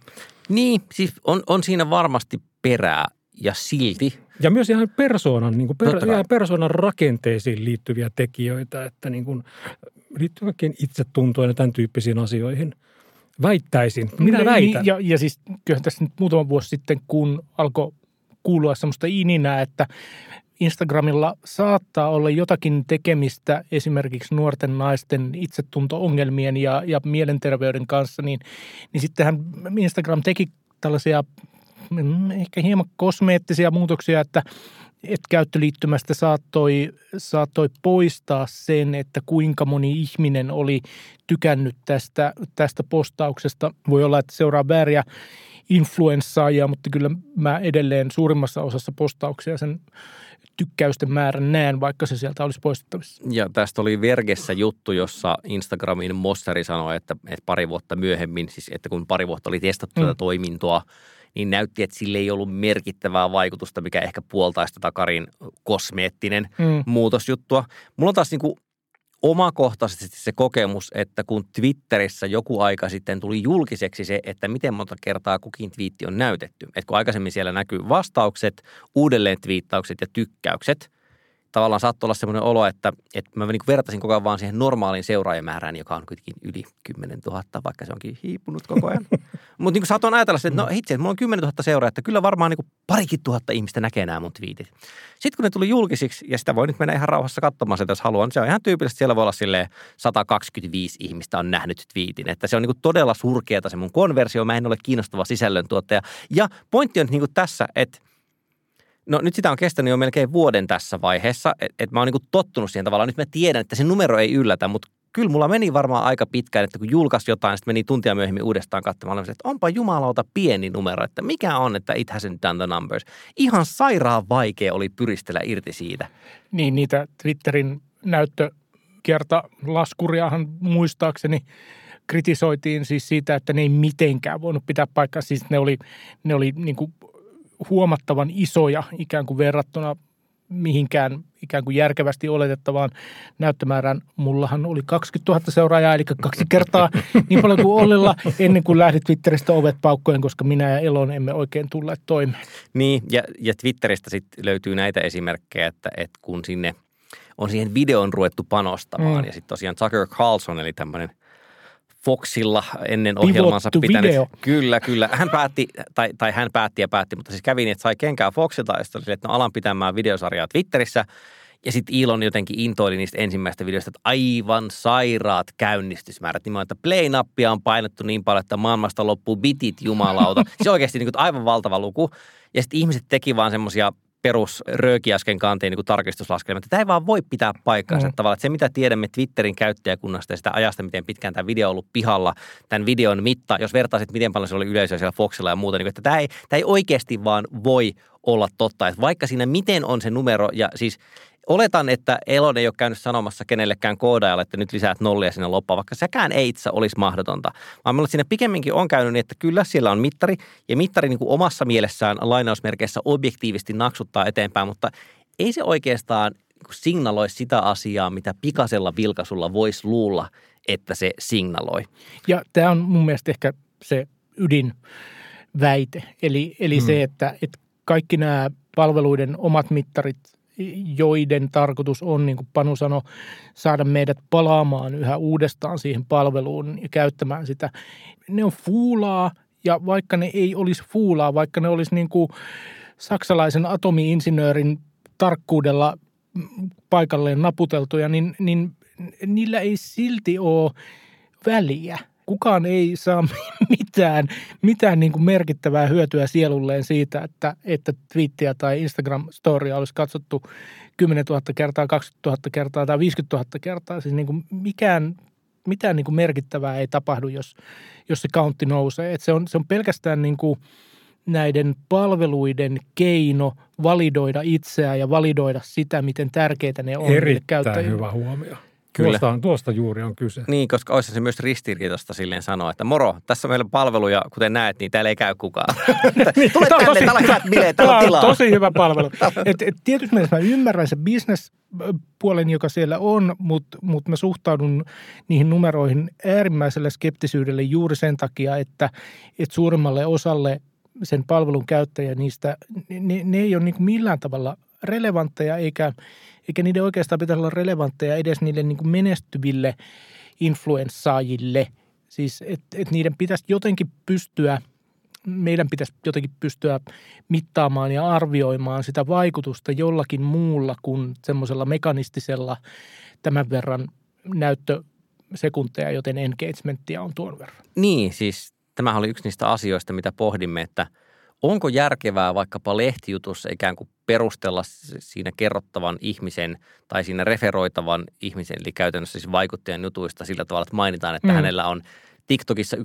Speaker 1: Niin, siis on, on siinä varmasti perää ja silti.
Speaker 3: Ja myös ihan persoonan, niin kuin per, ihan persoonan rakenteisiin liittyviä tekijöitä, että niin kuin, liittyy kaikkein itsetuntoon ja tämän tyyppisiin asioihin – Väittäisin. Minä niin, väitän.
Speaker 2: Ja, ja siis kyllähän tässä nyt muutama vuosi sitten, kun alkoi kuulua semmoista ininää, että Instagramilla saattaa olla jotakin tekemistä esimerkiksi nuorten naisten itsetunto-ongelmien ja, ja mielenterveyden kanssa, niin, niin sittenhän Instagram teki tällaisia ehkä hieman kosmeettisia muutoksia, että että käyttöliittymästä saattoi, saattoi poistaa sen, että kuinka moni ihminen oli tykännyt tästä, tästä postauksesta. Voi olla, että seuraa vääriä influenssaajia, mutta kyllä mä edelleen suurimmassa osassa postauksia sen tykkäysten määrän näen, vaikka se sieltä olisi poistettavissa.
Speaker 1: Ja tästä oli Vergessä juttu, jossa Instagramin Mosseri sanoi, että, että pari vuotta myöhemmin, siis että kun pari vuotta oli testattu mm. tätä toimintoa, niin näytti, että sille ei ollut merkittävää vaikutusta, mikä ehkä puoltaisi tätä Karin kosmeettinen mm. muutosjuttua. Mulla on taas niin kuin omakohtaisesti se kokemus, että kun Twitterissä joku aika sitten tuli julkiseksi se, että miten monta kertaa kukin twiitti on näytetty. Että kun aikaisemmin siellä näkyy vastaukset, uudelleen twiittaukset ja tykkäykset, tavallaan saattoi olla semmoinen olo, että, että mä niin vertaisin koko ajan vaan siihen normaaliin seuraajamäärään, joka on kuitenkin yli 10 000, vaikka se onkin hiipunut koko ajan. Mutta niin saatoin ajatella että no itse, että mulla on 10 000 seuraajaa, että kyllä varmaan niin parikin tuhatta ihmistä näkee nämä mun twiitit. Sitten kun ne tuli julkisiksi, ja sitä voi nyt mennä ihan rauhassa katsomaan sitä, jos haluaa, niin se on ihan tyypillistä. Siellä voi olla silleen 125 ihmistä on nähnyt twiitin. Että se on niin todella surkeata se mun konversio. Mä en ole kiinnostava sisällöntuottaja. Ja pointti on niin tässä, että No nyt sitä on kestänyt jo melkein vuoden tässä vaiheessa, että et mä oon niinku tottunut siihen tavallaan. Nyt mä tiedän, että se numero ei yllätä, mutta kyllä mulla meni varmaan aika pitkään, että kun julkaisi jotain, sitten meni tuntia myöhemmin uudestaan katsomaan, että onpa jumalauta pieni numero, että mikä on, että it hasn't done the numbers. Ihan sairaan vaikea oli pyristellä irti siitä.
Speaker 2: Niin, niitä Twitterin näyttökerta laskuriahan muistaakseni kritisoitiin siis siitä, että ne ei mitenkään voinut pitää paikkaa. Siis ne oli, ne oli niin kuin huomattavan isoja ikään kuin verrattuna mihinkään ikään kuin järkevästi oletettavaan näyttömäärään. Mullahan oli 20 000 seuraajaa, eli kaksi kertaa niin paljon kuin Ollilla ennen kuin lähdit Twitteristä ovet paukkojen, koska minä ja Elon emme oikein tulleet toimeen.
Speaker 1: Niin, ja, ja Twitteristä sitten löytyy näitä esimerkkejä, että, että kun sinne on siihen videon ruvettu panostamaan, mm. ja sitten tosiaan Tucker Carlson, eli tämmöinen – Foxilla ennen ohjelmansa pitänyt. Video. Kyllä, kyllä. Hän päätti, tai, tai hän päätti ja päätti, mutta siis kävi niin, että sai kenkää Foxilta ja sitten että no alan pitämään videosarjaa Twitterissä. Ja sitten Elon jotenkin intoili niistä ensimmäistä videoista, että aivan sairaat käynnistysmäärät. Niin että play-nappia on painettu niin paljon, että maailmasta loppuu bitit jumalauta. Se on oikeasti niin kuin aivan valtava luku. Ja sitten ihmiset teki vaan semmoisia perus röökiäsken kanteen niin tarkistuslaskelmat. Tämä ei vaan voi pitää paikkaansa. Mm. Tavallaan, että se, mitä tiedämme Twitterin käyttäjäkunnasta ja sitä ajasta, miten pitkään tämä video on ollut pihalla, tämän videon mitta, jos vertaisit, miten paljon se oli yleisöä siellä Foxilla ja muuta, niin että tämä ei, tämä ei oikeasti vaan voi olla totta. Että vaikka siinä miten on se numero, ja siis oletan, että Elon ei ole käynyt sanomassa kenellekään koodaajalle, että nyt lisäät nollia sinne loppaan, vaikka sekään ei itse olisi mahdotonta. Vaan minulla siinä pikemminkin on käynyt niin, että kyllä siellä on mittari, ja mittari niin kuin omassa mielessään lainausmerkeissä objektiivisesti naksuttaa eteenpäin, mutta ei se oikeastaan niin signaloi sitä asiaa, mitä pikasella vilkasulla voisi luulla, että se signaloi.
Speaker 2: Ja tämä on mun mielestä ehkä se ydinväite, eli, eli hmm. se, että, että kaikki nämä palveluiden omat mittarit – joiden tarkoitus on, niin kuin Panu sanoi, saada meidät palaamaan yhä uudestaan siihen palveluun ja käyttämään sitä. Ne on fuulaa ja vaikka ne ei olisi fuulaa, vaikka ne olisi niin kuin saksalaisen atomiinsinöörin tarkkuudella paikalleen naputeltuja, niin, niin niillä ei silti ole väliä – kukaan ei saa mitään, mitään niin kuin merkittävää hyötyä sielulleen siitä, että, että twiittiä tai Instagram-storia olisi katsottu 10 000 kertaa, 20 000 kertaa tai 50 000 kertaa. Siis niin kuin mikään, mitään niin kuin merkittävää ei tapahdu, jos, jos se kauntti nousee. Et se, on, se on pelkästään niin kuin näiden palveluiden keino validoida itseään ja validoida sitä, miten tärkeitä ne on.
Speaker 3: Erittäin hyvä huomio. Kyllä. Tuosta, tuosta juuri on kyse.
Speaker 1: Niin, koska olisi se myös ristiriitasta silleen sanoa, että moro, tässä on meillä palveluja, kuten näet, niin täällä ei käy kukaan. niin, Tule tänne, tosi, täällä on hyvät bileet, täällä on tilaa.
Speaker 2: tosi hyvä palvelu. et, et, tietysti mielessä mä ymmärrän se bisnespuolen, joka siellä on, mutta mut mä suhtaudun niihin numeroihin äärimmäisellä skeptisyydellä juuri sen takia, että et suurimmalle osalle sen palvelun käyttäjä niistä, ne, ne ei ole niin millään tavalla relevantteja eikä – eikä niiden oikeastaan pitäisi olla relevantteja edes niille niin kuin menestyville influenssaajille. Siis, että et niiden pitäisi jotenkin pystyä, meidän pitäisi jotenkin pystyä mittaamaan ja arvioimaan sitä vaikutusta jollakin muulla kuin semmoisella mekanistisella tämän verran näyttösekunteja, joten engagementtia on tuon verran.
Speaker 1: Niin, siis tämä oli yksi niistä asioista, mitä pohdimme, että – onko järkevää vaikkapa lehtijutussa ikään kuin perustella siinä kerrottavan ihmisen tai siinä referoitavan ihmisen, eli käytännössä siis vaikuttajan jutuista sillä tavalla, että mainitaan, että mm. hänellä on TikTokissa 1,2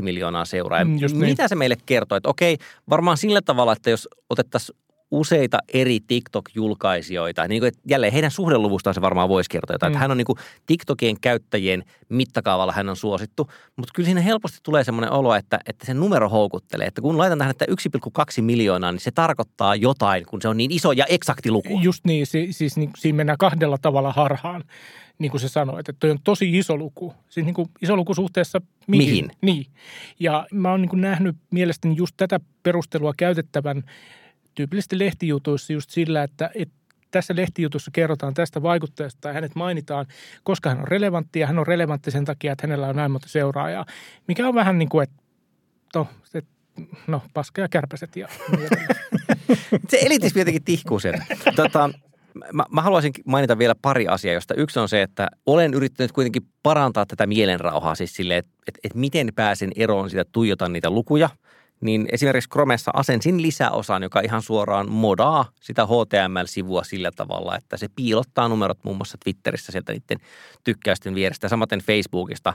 Speaker 1: miljoonaa seuraajaa. Mm, Mitä niin. se meille kertoo? Että okei, varmaan sillä tavalla, että jos otettaisiin useita eri TikTok-julkaisijoita. Niin kuin, jälleen heidän suhdeluvustaan se varmaan voisi kertoa jotain. Mm. Että hän on niin kuin TikTokien käyttäjien mittakaavalla hän on suosittu. Mutta kyllä siinä helposti tulee semmoinen olo, että, että se numero houkuttelee. Että kun laitan tähän, että 1,2 miljoonaa, niin se tarkoittaa jotain, kun se on niin iso ja eksakti luku.
Speaker 2: Just niin, siis, siis niin, siinä mennään kahdella tavalla harhaan niin kuin se sanoi, että toi on tosi iso luku. Siis niin kuin iso luku suhteessa mihin. mihin? Niin. Ja mä oon niin kuin nähnyt mielestäni just tätä perustelua käytettävän tyypillisesti lehtijutuissa just sillä, että, että tässä lehtijutussa kerrotaan tästä vaikuttajasta tai hänet mainitaan, koska hän on relevantti ja hän on relevantti sen takia, että hänellä on näin monta seuraajaa. Mikä on vähän niin kuin, että no, se, no paska ja kärpäset ja
Speaker 1: Se elitismi jotenkin tihkuu sen. Tota, mä, mä haluaisin mainita vielä pari asiaa, josta yksi on se, että olen yrittänyt kuitenkin parantaa tätä mielenrauhaa siis silleen, että, että, että miten pääsen eroon siitä, tuijotan niitä lukuja – niin esimerkiksi Chromessa asensin lisäosan, joka ihan suoraan modaa sitä HTML-sivua sillä tavalla, että se piilottaa numerot muun muassa Twitterissä sieltä niiden tykkäysten vierestä. Samaten Facebookista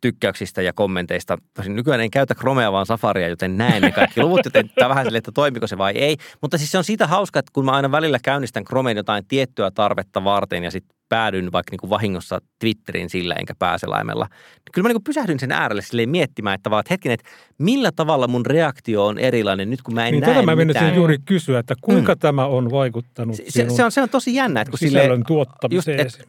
Speaker 1: tykkäyksistä ja kommenteista. Tosin nykyään en käytä Chromea, vaan Safaria, joten näen ne kaikki luvut, joten tämä vähän silleen, että toimiko se vai ei. Mutta siis se on siitä hauska, että kun mä aina välillä käynnistän Chromeen jotain tiettyä tarvetta varten ja sitten päädyin vaikka niin kuin vahingossa Twitteriin sillä enkä pääselaimella. Niin kyllä mä niin kuin pysähdyn sen äärelle silleen miettimään, että vaan, että hetkinen, että millä tavalla mun reaktio on erilainen nyt kun mä en
Speaker 3: niin
Speaker 1: näe
Speaker 3: tätä mä
Speaker 1: mitään.
Speaker 3: juuri kysyä, että kuinka mm. tämä on vaikuttanut
Speaker 1: se, se, se, on, se on tosi jännä. Että kun
Speaker 3: sisällön silleen, tuottamiseen. Just, et,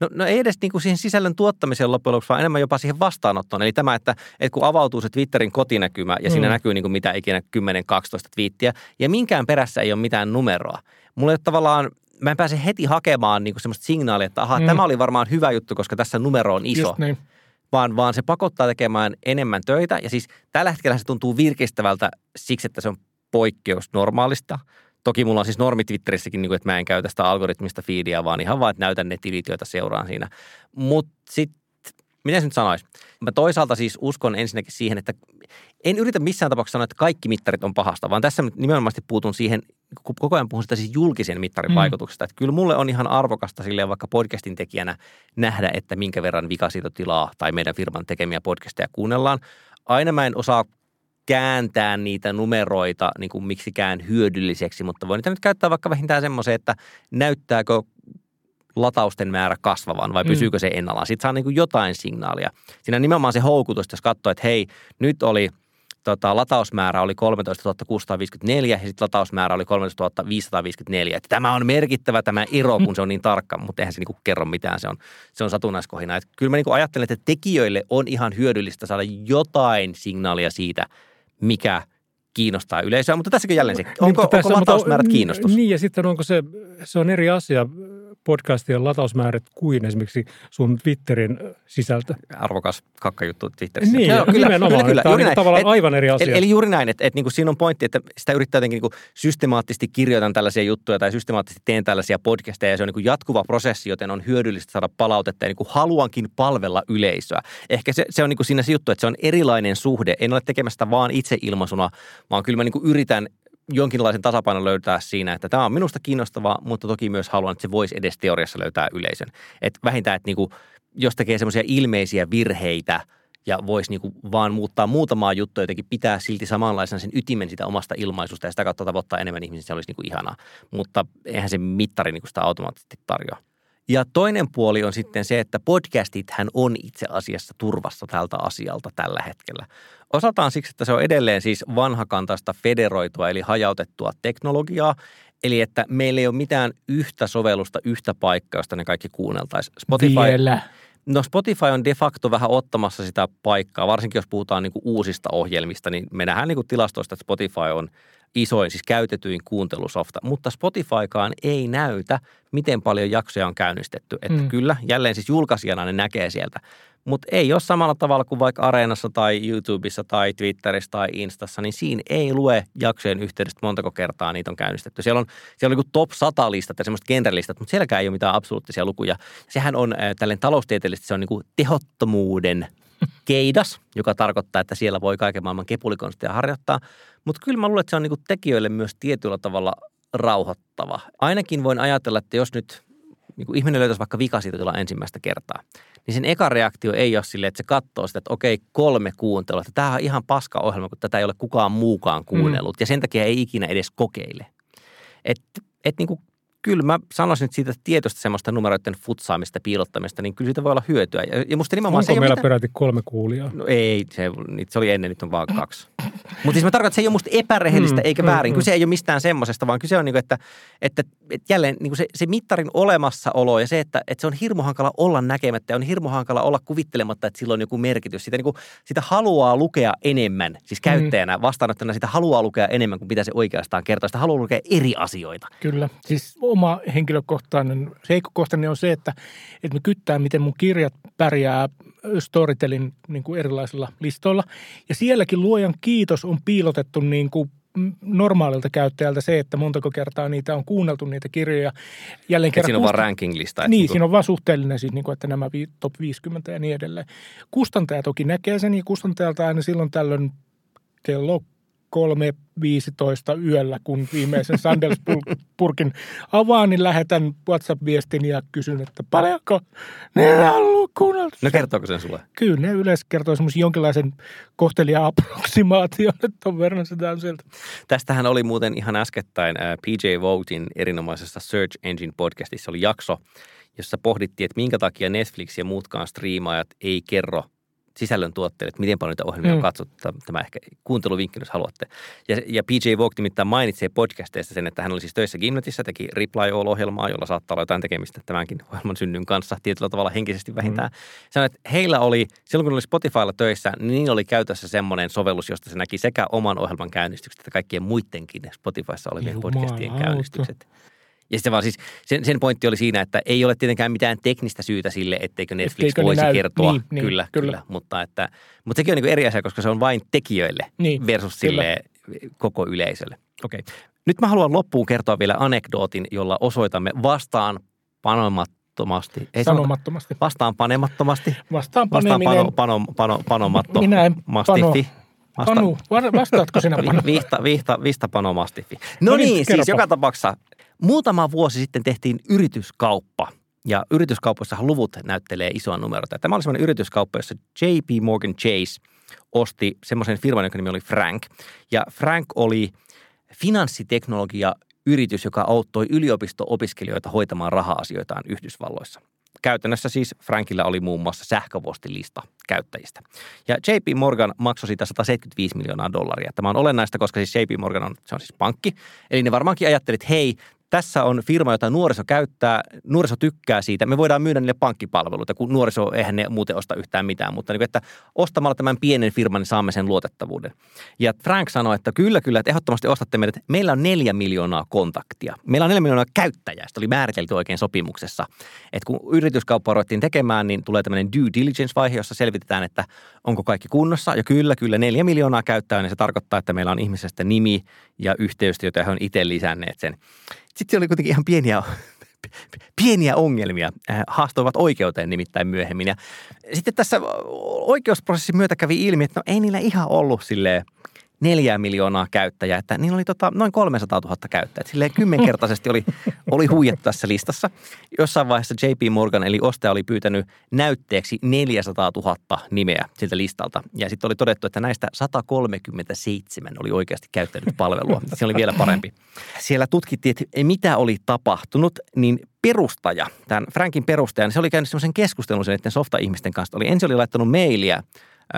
Speaker 1: No, no ei edes niin kuin siihen sisällön tuottamiseen loppujen lopuksi, vaan enemmän jopa siihen vastaanottoon. Eli tämä, että, että kun avautuu se Twitterin kotinäkymä ja mm. siinä näkyy niin kuin mitä ikinä 10-12 twiittiä ja minkään perässä ei ole mitään numeroa. Mulla ei ole tavallaan mä en pääse heti hakemaan niin kuin semmoista signaalia, että aha, mm. tämä oli varmaan hyvä juttu, koska tässä numero on iso. niin. Vaan, vaan se pakottaa tekemään enemmän töitä. Ja siis tällä hetkellä se tuntuu virkistävältä siksi, että se on poikkeus normaalista. Toki mulla on siis normi Twitterissäkin, niin kuin, että mä en käytä sitä algoritmista feedia, vaan ihan vaan, että näytän ne tilit, joita seuraan siinä. Mutta sitten mitä se nyt sanoisi? Mä toisaalta siis uskon ensinnäkin siihen, että en yritä missään tapauksessa sanoa, että kaikki mittarit on pahasta, vaan tässä nimenomaan puutun siihen, koko ajan puhun sitä siis julkisen mittarin mm. vaikutuksesta. Että kyllä mulle on ihan arvokasta silleen vaikka podcastin tekijänä nähdä, että minkä verran vikasiitotilaa tai meidän firman tekemiä podcasteja kuunnellaan. Aina mä en osaa kääntää niitä numeroita niin kuin miksikään hyödylliseksi, mutta voin niitä nyt käyttää vaikka vähintään semmoiseen, että näyttääkö latausten määrä kasvavan vai mm. pysyykö se ennallaan. Sitten saa niin kuin jotain signaalia. Siinä nimenomaan se houkutus, jos katsoo, että hei, nyt oli tota, latausmäärä oli 13 654 ja sitten latausmäärä oli 13 554. Että tämä on merkittävä tämä ero, kun se on niin tarkka, mutta eihän se niinku kerro mitään, se on, se on satunnaiskohina. Et kyllä mä niinku ajattelen, että tekijöille on ihan hyödyllistä saada jotain signaalia siitä, mikä kiinnostaa yleisöä, mutta tässäkin jälleen se, onko, niin, onko tässä, latausmäärät kiinnostus?
Speaker 3: Niin ja sitten onko se, se on eri asia podcastien latausmäärät kuin esimerkiksi sun Twitterin sisältö.
Speaker 1: Arvokas kakkajuttu Twitterissä.
Speaker 3: Niin, Joo, kyllä, nimenomaan. Kyllä, kyllä, juuri on näin. tavallaan et, aivan eri asia.
Speaker 1: Eli, eli juuri näin, että, että niin kuin siinä on pointti, että sitä yrittää jotenkin niin kuin systemaattisesti kirjoitan tällaisia juttuja tai systemaattisesti teen tällaisia podcasteja ja se on niin kuin jatkuva prosessi, joten on hyödyllistä saada palautetta ja niin kuin haluankin palvella yleisöä. Ehkä se, se on niin kuin siinä se juttu, että se on erilainen suhde. En ole tekemästä vaan itse ilmaisuna, vaan kyllä mä niin kuin yritän jonkinlaisen tasapainon löytää siinä, että tämä on minusta kiinnostavaa, mutta toki myös haluan, että se voisi edes teoriassa löytää yleisön. Että vähintään, että niinku, jos tekee semmoisia ilmeisiä virheitä ja voisi niinku vaan muuttaa muutamaa juttua jotenkin pitää silti samanlaisena sen ytimen sitä omasta ilmaisusta ja sitä kautta tavoittaa enemmän ihmisiä, se olisi niinku ihanaa. Mutta eihän se mittari niinku sitä automaattisesti tarjoa. Ja toinen puoli on sitten se, että podcastithän on itse asiassa turvassa tältä asialta tällä hetkellä. Osataan siksi, että se on edelleen siis vanhakantaista federoitua eli hajautettua teknologiaa, Eli että meillä ei ole mitään yhtä sovellusta, yhtä paikkaa, josta ne kaikki kuunneltaisiin.
Speaker 2: Spotify, Vielä.
Speaker 1: No Spotify on de facto vähän ottamassa sitä paikkaa, varsinkin jos puhutaan niin kuin uusista ohjelmista, niin me nähdään niin kuin tilastoista, että Spotify on isoin, siis käytetyin kuuntelusofta, mutta Spotifykaan ei näytä, miten paljon jaksoja on käynnistetty. Että mm. kyllä, jälleen siis julkaisijana ne näkee sieltä, mutta ei ole samalla tavalla kuin vaikka Areenassa tai YouTubessa tai Twitterissä tai Instassa, niin siinä ei lue jaksojen yhteydestä montako kertaa niitä on käynnistetty. Siellä on, siellä on niin top 100 listat ja semmoista genrelistat, mutta sielläkään ei ole mitään absoluuttisia lukuja. Sehän on äh, tälleen taloustieteellisesti, se on niin kuin tehottomuuden keidas, joka tarkoittaa, että siellä voi kaiken maailman kepulikonsteja harjoittaa. Mutta kyllä mä luulen, että se on niin tekijöille myös tietyllä tavalla rauhoittava. Ainakin voin ajatella, että jos nyt niin kuin ihminen löytäisi vaikka vikasiitotila ensimmäistä kertaa, niin sen eka reaktio ei ole silleen, että se katsoo sitä, että okei, kolme kuuntelua, että tämä on ihan paska ohjelma, kun tätä ei ole kukaan muukaan kuunnellut, mm. ja sen takia ei ikinä edes kokeile. Että et niin kuin kyllä mä sanoisin, että siitä tietoista semmoista numeroiden futsaamista, piilottamista, niin kyllä siitä voi olla hyötyä. Ja, ja musta nimenomaan
Speaker 3: Onko
Speaker 1: se
Speaker 3: meillä
Speaker 1: mitään...
Speaker 3: peräti kolme kuulijaa?
Speaker 1: No ei, se, se oli ennen, nyt on vaan kaksi. Mutta siis mä tarkoitan, että se ei ole musta epärehellistä mm, eikä mm, väärin. Mm, kyse ei ole mistään semmoisesta, vaan kyse on niin kuin, että, että, että jälleen niin kuin se, se mittarin olemassaolo ja se, että, että se on hirmu hankala olla näkemättä ja on hirmu hankala olla kuvittelematta, että sillä on joku merkitys. Sitä, niin kuin, sitä haluaa lukea enemmän, siis mm. käyttäjänä, vastaanottajana sitä haluaa lukea enemmän kuin mitä se oikeastaan kertoo. Sitä haluaa lukea eri asioita.
Speaker 2: Kyllä. Siis oma henkilökohtainen seikkokohtainen on se, että, että me kyttää, miten mun kirjat pärjää Storytelin niin kuin erilaisilla listoilla. Ja sielläkin luojan kiitos on piilotettu niin kuin normaalilta käyttäjältä se, että montako kertaa niitä on kuunneltu niitä kirjoja.
Speaker 1: Jälleen kerran siinä on kust... vaan ranking-lista.
Speaker 2: Niin, niin kuin... siinä on vaan suhteellinen siis, niin kuin, että nämä top 50 ja niin edelleen. Kustantaja toki näkee sen ja kustantajalta aina silloin tällöin kello 3.15 yöllä, kun viimeisen Sanders-purkin avaan, niin lähetän WhatsApp-viestin ja kysyn, että paljonko ne on kuunneltu.
Speaker 1: No kertooko sen sulle?
Speaker 2: Kyllä, ne yleensä kertoo semmoisen jonkinlaisen kohtelia approksimaation, että on verran sitä on sieltä.
Speaker 1: Tästähän oli muuten ihan äskettäin PJ Votin erinomaisessa Search Engine podcastissa oli jakso, jossa pohdittiin, että minkä takia Netflix ja muutkaan striimaajat ei kerro sisällöntuotteille, että miten paljon niitä ohjelmia mm. on katsottu. Tämä ehkä kuunteluvinkki, jos haluatte. Ja, ja PJ Vogt nimittäin mainitsee podcasteista sen, että hän oli siis töissä Gimnetissä, teki Reply All-ohjelmaa, jolla saattaa olla jotain tekemistä tämänkin ohjelman synnyn kanssa tietyllä tavalla henkisesti vähintään. Mm. Sanoi, että heillä oli, silloin kun oli Spotifylla töissä, niin oli käytössä semmoinen sovellus, josta se näki sekä oman ohjelman käynnistykset että kaikkien muidenkin Spotifyssa olevien Jumala, podcastien käynnistykset. Ja sitten vaan siis, sen, sen pointti oli siinä, että ei ole tietenkään mitään teknistä syytä sille, etteikö Netflix etteikö voisi näy... kertoa. Niin, niin, kyllä, kyllä, kyllä. Mutta, että, mutta sekin on niin eri asia, koska se on vain tekijöille niin, versus sille koko yleisölle. Okei. Okay. Nyt mä haluan loppuun kertoa vielä anekdootin, jolla osoitamme vastaan panomattomasti.
Speaker 2: Ei Sanomattomasti.
Speaker 1: Vastaan panemattomasti.
Speaker 2: Vastaan paneminen.
Speaker 1: Vastaan pano, pano, pano, panomatto.
Speaker 2: Minä en pano. Vasta, Panu, vastaatko sinä Panu?
Speaker 1: Vihta, vihta, vihta Pano Mastiffi. No, no niin, niin siis joka tapauksessa Muutama vuosi sitten tehtiin yrityskauppa ja yrityskaupoissahan luvut näyttelee isoa numeroa. Tämä oli sellainen yrityskauppa, jossa JP Morgan Chase osti semmoisen firman, jonka nimi oli Frank. Ja Frank oli finanssiteknologia yritys, joka auttoi yliopisto-opiskelijoita hoitamaan raha-asioitaan Yhdysvalloissa. Käytännössä siis Frankilla oli muun muassa sähköpostilista käyttäjistä. Ja JP Morgan maksoi siitä 175 miljoonaa dollaria. Tämä on olennaista, koska siis JP Morgan on, se on siis pankki. Eli ne varmaankin ajattelivat, että hei, tässä on firma, jota nuoriso käyttää, nuoriso tykkää siitä. Me voidaan myydä niille pankkipalveluita, kun nuoriso eihän ne muuten osta yhtään mitään, mutta niin että ostamalla tämän pienen firman niin saamme sen luotettavuuden. Ja Frank sanoi, että kyllä, kyllä, että ehdottomasti ostatte meidät. Meillä on neljä miljoonaa kontaktia. Meillä on neljä miljoonaa käyttäjää. Sitä oli määritelty oikein sopimuksessa. Että kun yrityskauppaa ruvettiin tekemään, niin tulee tämmöinen due diligence-vaihe, jossa selvitetään, että onko kaikki kunnossa. Ja kyllä, kyllä, neljä miljoonaa käyttäjää, niin se tarkoittaa, että meillä on ihmisestä nimi ja yhteystietoja, he on itse lisänneet sen. Sitten oli kuitenkin ihan pieniä, pieniä ongelmia, äh, haastoivat oikeuteen nimittäin myöhemmin. Ja sitten tässä oikeusprosessin myötä kävi ilmi, että no ei niillä ihan ollut silleen – neljää miljoonaa käyttäjää, että niillä oli tota, noin 300 000 käyttäjää. Silleen kymmenkertaisesti oli, oli huijattu tässä listassa. Jossain vaiheessa JP Morgan eli ostaja oli pyytänyt näytteeksi 400 000 nimeä siltä listalta. Ja sitten oli todettu, että näistä 137 oli oikeasti käyttänyt palvelua. Se oli vielä parempi. Siellä tutkittiin, että mitä oli tapahtunut, niin perustaja, tämän Frankin perustaja, niin se oli käynyt semmoisen keskustelun sen softa-ihmisten kanssa. Oli, ensin oli laittanut mailia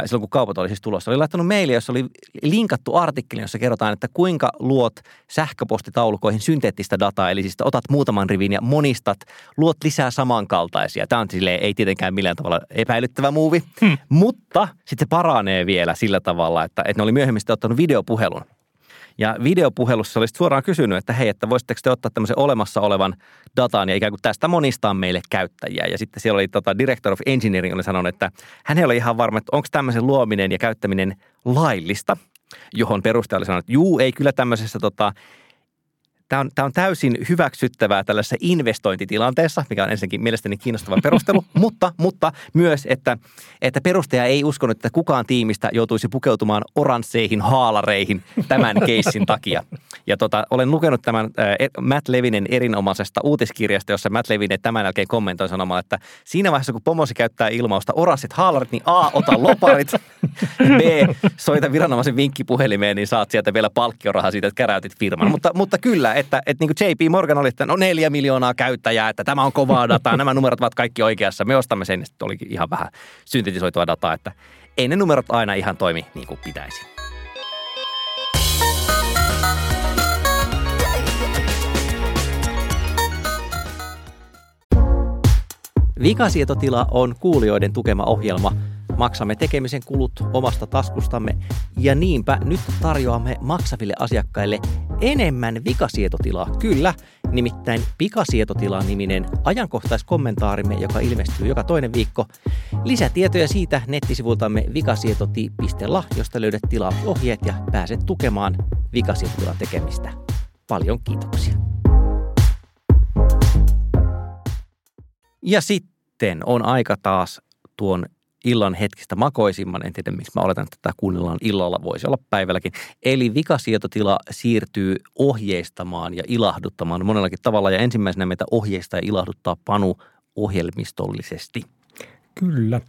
Speaker 1: silloin kun kaupat oli siis tulossa, oli laittanut mailia, jossa oli linkattu artikkeli, jossa kerrotaan, että kuinka luot sähköpostitaulukoihin synteettistä dataa, eli siis otat muutaman rivin ja monistat, luot lisää samankaltaisia. Tämä on silleen, ei tietenkään millään tavalla epäilyttävä muuvi, hmm. mutta sitten se paranee vielä sillä tavalla, että, että ne oli myöhemmin sitten ottanut videopuhelun ja videopuhelussa olisit suoraan kysynyt, että hei, että voisitteko te ottaa tämmöisen olemassa olevan datan ja ikään kuin tästä monistaa meille käyttäjiä. Ja sitten siellä oli tota, Director of Engineering oli sanonut, että hän ole ihan varma, että onko tämmöisen luominen ja käyttäminen laillista, johon perustaja oli sanonut, että juu, ei kyllä tämmöisessä tota, Tämä on, tämä on täysin hyväksyttävää tällaisessa investointitilanteessa, mikä on ensinnäkin mielestäni kiinnostava perustelu, mutta, mutta myös, että, että perustaja ei uskonut, että kukaan tiimistä joutuisi pukeutumaan oransseihin haalareihin tämän keissin takia. Ja tota, olen lukenut tämän äh, Matt Levinen erinomaisesta uutiskirjasta, jossa Matt Levinen tämän jälkeen kommentoi sanomaan, että siinä vaiheessa, kun pomosi käyttää ilmausta oranssit haalarit, niin A, ota loparit, B, soita viranomaisen vinkkipuhelimeen, niin saat sieltä vielä palkkiorahaa siitä, että keräytit firman. Mutta, mutta kyllä, että, että niin kuin JP Morgan oli, että no neljä miljoonaa käyttäjää, että tämä on kovaa dataa, nämä numerot ovat kaikki oikeassa. Me ostamme sen, että olikin ihan vähän syntetisoitua dataa, että ei ne numerot aina ihan toimi niin kuin pitäisi. Vikasietotila on kuulijoiden tukema ohjelma – Maksamme tekemisen kulut omasta taskustamme ja niinpä nyt tarjoamme maksaville asiakkaille enemmän vikasietotilaa. Kyllä, nimittäin Pikasietotila-niminen ajankohtaiskommentaarimme, joka ilmestyy joka toinen viikko. Lisätietoja siitä nettisivultamme vikasietoti.la, josta löydät tilausohjeet ja pääset tukemaan Vikasietotilan tekemistä. Paljon kiitoksia. Ja sitten on aika taas tuon illan hetkistä makoisimman. En tiedä, miksi mä oletan, että tätä kuunnellaan illalla, voisi olla päivälläkin. Eli vikasietotila siirtyy ohjeistamaan ja ilahduttamaan monellakin tavalla. Ja ensimmäisenä meitä ohjeistaa ja ilahduttaa Panu ohjelmistollisesti.
Speaker 3: Kyllä.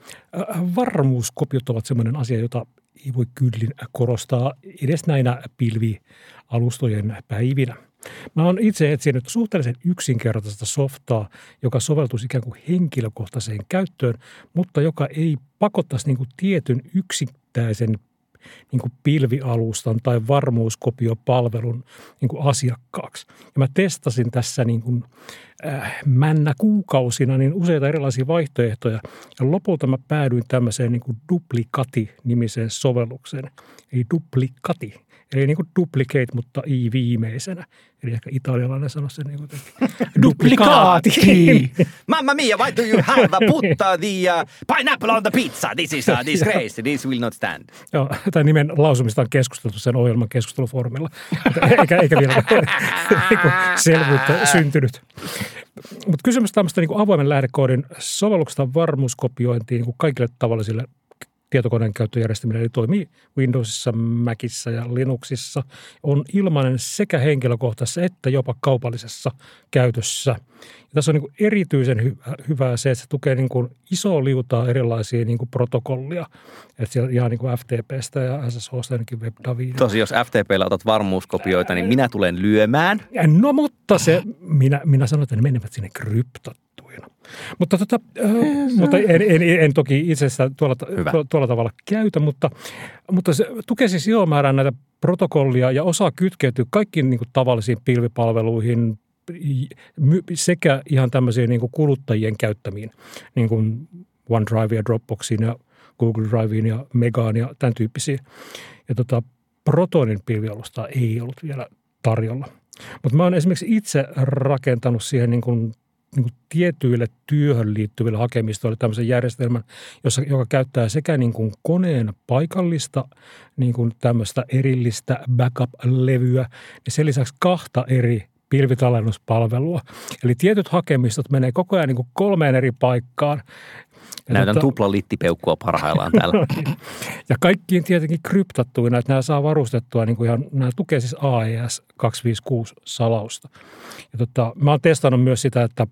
Speaker 3: Varmuuskopiot ovat sellainen asia, jota ei voi kyllin korostaa edes näinä pilvialustojen päivinä. Mä oon itse etsinyt suhteellisen yksinkertaista softaa, joka soveltuisi ikään kuin henkilökohtaiseen käyttöön, mutta joka ei pakottaisi niin kuin tietyn yksittäisen niin kuin pilvialustan tai varmuuskopiopalvelun niin kuin asiakkaaksi. Ja mä testasin tässä niin kuin, äh, männä kuukausina niin useita erilaisia vaihtoehtoja ja lopulta mä päädyin tämmöiseen niin kuin duplikati-nimiseen sovellukseen. Eli duplikati Eli niin kuin duplicate, mutta i viimeisenä. Eli ehkä italialainen sanoi sen niin kuin
Speaker 1: Duplikaati! Mamma mia, why do you have put the uh, pineapple on the pizza? This is a disgrace. This will not stand.
Speaker 3: Joo, tai nimen lausumista on keskusteltu sen ohjelman keskustelufoorumilla. eikä, eikä vielä niinku selvyyttä syntynyt. Mutta kysymys tämmöistä niin avoimen lähdekoodin sovelluksesta varmuuskopiointiin niin kuin kaikille tavallisille tietokoneen käyttöjärjestelmillä, eli toimii Windowsissa, Macissa ja Linuxissa, on ilmainen sekä henkilökohtaisessa että jopa kaupallisessa käytössä. Ja tässä on niin erityisen hy- hyvää se, että se tukee niin kuin isoa liutaa erilaisia niin kuin protokollia, että siellä ihan niin kuin FTPstä ja SSHsta ainakin WebDAVia.
Speaker 1: Tosi, jos FTPllä otat varmuuskopioita, niin minä tulen lyömään.
Speaker 3: No mutta se, minä, minä sanon, että ne menevät sinne kryptot mutta, tota, äh, mutta en, en, en, toki itse asiassa tuolla, tuolla, tuolla tavalla käytä, mutta, mutta se tukee siis iso määrän näitä protokollia ja osaa kytkeytyä kaikkiin niin kuin tavallisiin pilvipalveluihin sekä ihan tämmöisiin niin kuin kuluttajien käyttämiin, niin kuin OneDrive ja Dropboxiin ja Google Driveen ja Megaan ja tämän tyyppisiin. Ja tota, Protonin pilvialusta ei ollut vielä tarjolla. Mutta mä oon esimerkiksi itse rakentanut siihen niin kuin niin kuin tietyille työhön liittyville hakemistoille tämmöisen järjestelmän, jossa, joka käyttää sekä niin kuin koneen paikallista niin kuin tämmöistä erillistä backup-levyä ja sen lisäksi kahta eri pilvitallennuspalvelua. Eli tietyt hakemistot menee koko ajan niin kuin kolmeen eri paikkaan.
Speaker 1: Ja Näytän tota, tupla littipeukkua parhaillaan täällä.
Speaker 3: ja kaikkiin tietenkin kryptattuina, että nämä saa varustettua, niin kuin ihan, nämä tukee siis AES 256 salausta. Ja tota, mä oon testannut myös sitä, että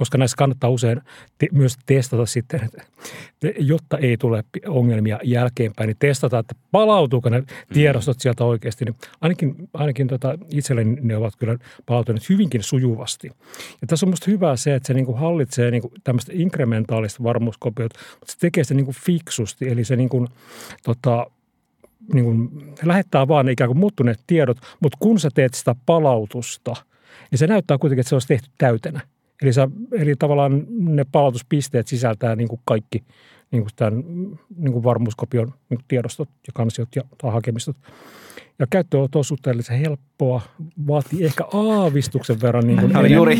Speaker 3: koska näissä kannattaa usein te, myös testata sitten, että, jotta ei tule ongelmia jälkeenpäin, niin testata, että palautuuko ne tiedostot sieltä oikeasti. Niin ainakin ainakin tota, itselleni ne ovat kyllä palautuneet hyvinkin sujuvasti. Ja tässä on minusta hyvä se, että se niin kuin hallitsee niin kuin tämmöistä inkrementaalista varmuuskopiota, mutta se tekee se niin kuin fiksusti, eli se niin kuin, tota, niin kuin, lähettää vaan ikään kuin muuttuneet tiedot, mutta kun sä teet sitä palautusta – niin se näyttää kuitenkin, että se olisi tehty täytenä. Eli, sä, eli tavallaan ne palautuspisteet sisältää niin kuin kaikki niin kuin tämän niin kuin varmuuskopion niin kuin tiedostot ja kansiot ja tai hakemistot. Ja käyttö on suhteellisen helppoa, vaatii ehkä aavistuksen verran niin kuin
Speaker 1: enem, juuri.